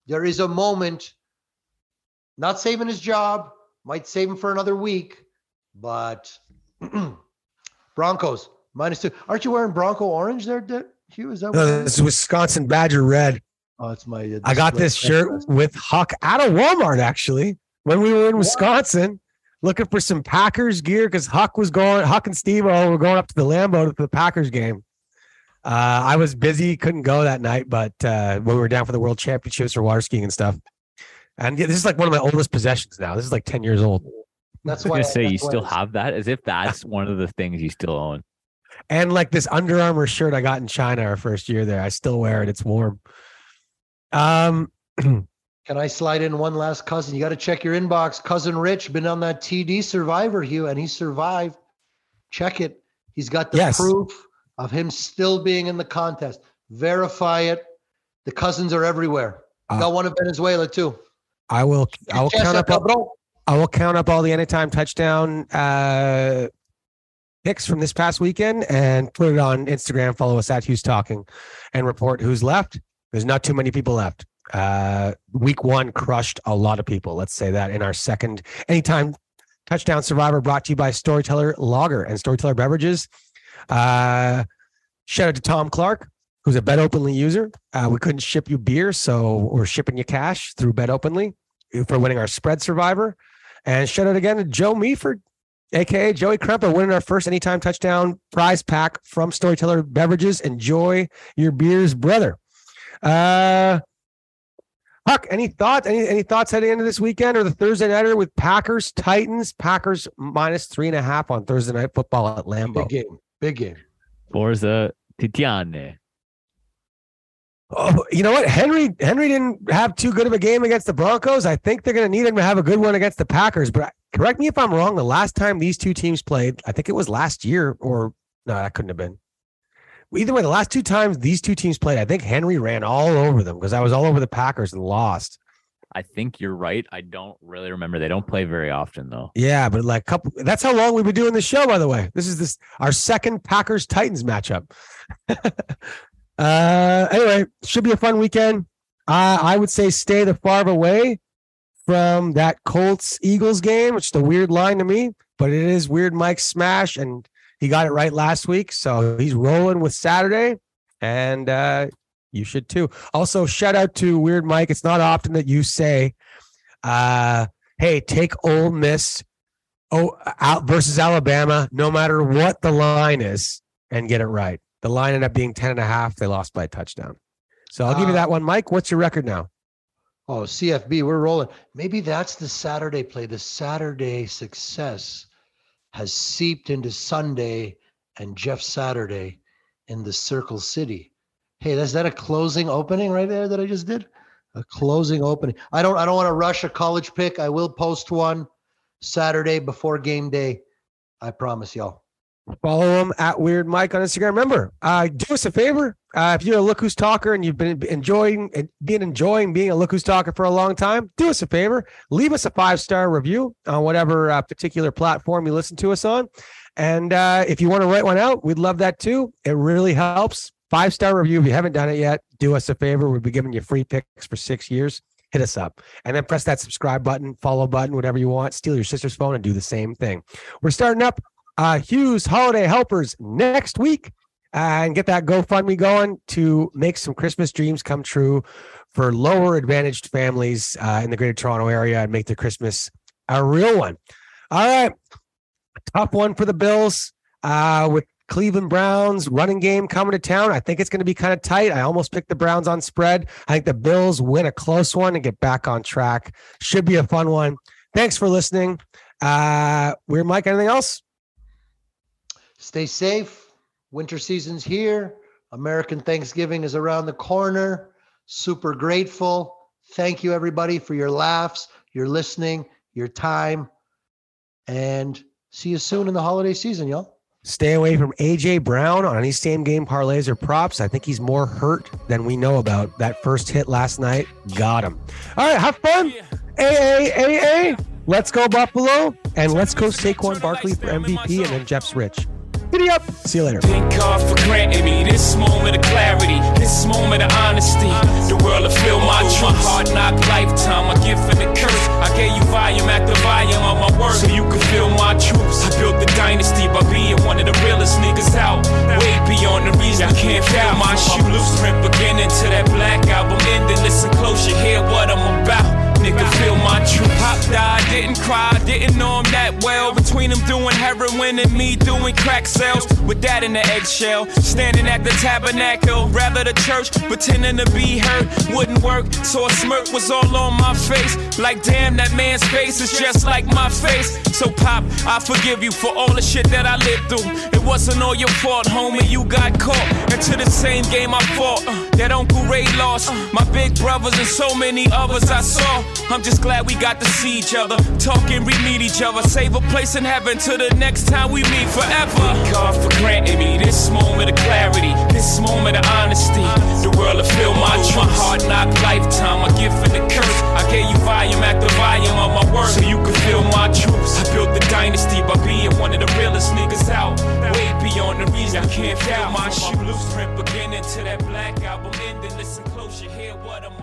there is a moment, not saving his job, might save him for another week, but *clears throat* Broncos minus two. Aren't you wearing Bronco orange there, Hugh? Is that what No, this is Wisconsin Badger Red. Oh, it's my. uh, I got this shirt with Huck out of Walmart actually when we were in Wisconsin looking for some Packers gear because Huck was going, Huck and Steve were going up to the Lambeau to the Packers game. Uh, I was busy, couldn't go that night, but uh, when we were down for the World Championships for water skiing and stuff. And yeah, this is like one of my oldest possessions now. This is like 10 years old. That's I was why gonna say you still have that, as if that's one of the things you still own. And like this Under Armour shirt I got in China our first year there. I still wear it. It's warm. Um, *clears throat* Can I slide in one last cousin? You got to check your inbox. Cousin Rich been on that TD Survivor, Hugh, and he survived. Check it. He's got the Yes. proof of him still being in the contest. Verify it. The cousins are everywhere. Uh, got one in Venezuela too. I will. I will count up. all- I will count up all the anytime touchdown uh, picks from this past weekend and put it on Instagram. Follow us at Hughes Talking and report who's left. There's not too many people left. Uh, week one crushed a lot of people. Let's say that in our second anytime touchdown survivor brought to you by Storyteller Lager and Storyteller Beverages. Uh, shout out to Tom Clark, who's a Bet Openly user. Uh, we couldn't ship you beer, so we're shipping you cash through Bet Openly for winning our spread survivor. And shout out again to Joe Meaford, aka Joey Kremper, winning our first anytime touchdown prize pack from Storyteller Beverages. Enjoy your beers, brother. Uh Huck, any thoughts? Any any thoughts heading into this weekend or the Thursday nighter with Packers, Titans, Packers minus three and a half on Thursday night football at Lambeau. Big game. Big game. Forza Titiane. Oh, you know what? Henry Henry didn't have too good of a game against the Broncos. I think they're going to need him to have a good one against the Packers. But correct me if I'm wrong. The last time these two teams played, I think it was last year, or no, that couldn't have been. Either way, the last two times these two teams played, I think Henry ran all over them because I was all over the Packers and lost. I think you're right. I don't really remember. They don't play very often though. Yeah, but like couple. That's how long we've been doing this show. By the way, this is this our second Packers Titans matchup. *laughs* uh, anyway, should be a fun weekend. Uh, I would say stay the far away from that Colts Eagles game, which is a weird line to me, but it is weird. Mike smash, and he got it right last week, so he's rolling with Saturday, and uh, you should too. Also, shout out to Weird Mike. It's not often that you say, uh, "Hey, take Ole Miss." Oh, out versus Alabama, no matter what the line is, and get it right. The line ended up being 10 and a half. They lost by a touchdown. So I'll give you Uh, that one. Mike, what's your record now? Oh, CFB, we're rolling. Maybe that's the Saturday play. The Saturday success has seeped into Sunday and Jeff Saturday in the Circle City. Hey, is that a closing opening right there that I just did? A closing opening. I don't I don't want to rush a college pick. I will post one Saturday before game day. I promise y'all. Follow him at Weird Mike on Instagram. Remember, uh, do us a favor. Uh, if you're a Look Who's Talker and you've been enjoying and been enjoying being a Look Who's Talker for a long time, do us a favor. Leave us a five star review on whatever uh, particular platform you listen to us on. And uh, if you want to write one out, we'd love that too. It really helps. Five star review. If you haven't done it yet, do us a favor. We'll be giving you free picks for six years. Hit us up and then press that subscribe button, follow button, whatever you want. Steal your sister's phone and do the same thing. We're starting up uh, Hughes Holiday Helpers next week and get that GoFundMe going to make some Christmas dreams come true for lower advantaged families uh, in the greater Toronto area and make their Christmas a real one. All right. Tough one for the Bills uh, with Cleveland Browns running game coming to town. I think it's going to be kind of tight. I almost picked the Browns on spread. I think the Bills win a close one and get back on track. Should be a fun one. Thanks for listening. Uh, we're Mike. Anything else? Stay safe. Winter season's here. American Thanksgiving is around the corner. Super grateful. Thank you, everybody, for your laughs, your listening, your time. And see you soon in the holiday season, y'all. Stay away from AJ Brown on any same game parlays or props. I think he's more hurt than we know about. That first hit last night got him. All right, have fun. AAAA. Let's go Buffalo and let's go Saquon Barkley for MVP and then Jeff's rich. Giddy up. See you later. Thank God for granting me this moment of clarity, this moment of honesty. The world will feel my truth. Hard knock lifetime, my gift and the curse. I gave you volume after volume of my work, so you could feel my truths. I built the dynasty by being one of the realest niggas out. Way beyond the reason you can't feel my shoes. Blueprint beginning to that black album ending. Listen close, you hear what I'm about. Nigga, feel my truth. Pop died, didn't cry, didn't know him that well. Between him doing heroin and me doing crack sales. With that in the eggshell, standing at the tabernacle. Rather the church, pretending to be hurt. Wouldn't work, so a smirk was all on my face. Like, damn, that man's face is just like my face. So, Pop, I forgive you for all the shit that I lived through. It wasn't all your fault, homie, you got caught. Into the same game I fought. uh, that Uncle Ray lost. My big brothers and so many others I saw. I'm just glad we got to see each other. Talk and re meet each other. Save a place in heaven till the next time we meet forever. God for granting me this moment of clarity, this moment of honesty. The world will feel my truth. My hard knock lifetime, a gift and a curse. I gave you volume after volume of my work so you could feel my truths. I built the dynasty by being one of the realest niggas out. Way beyond the reason I can't feel my shoe. Blueprint beginning to that black album ending. Listen close, you hear what I'm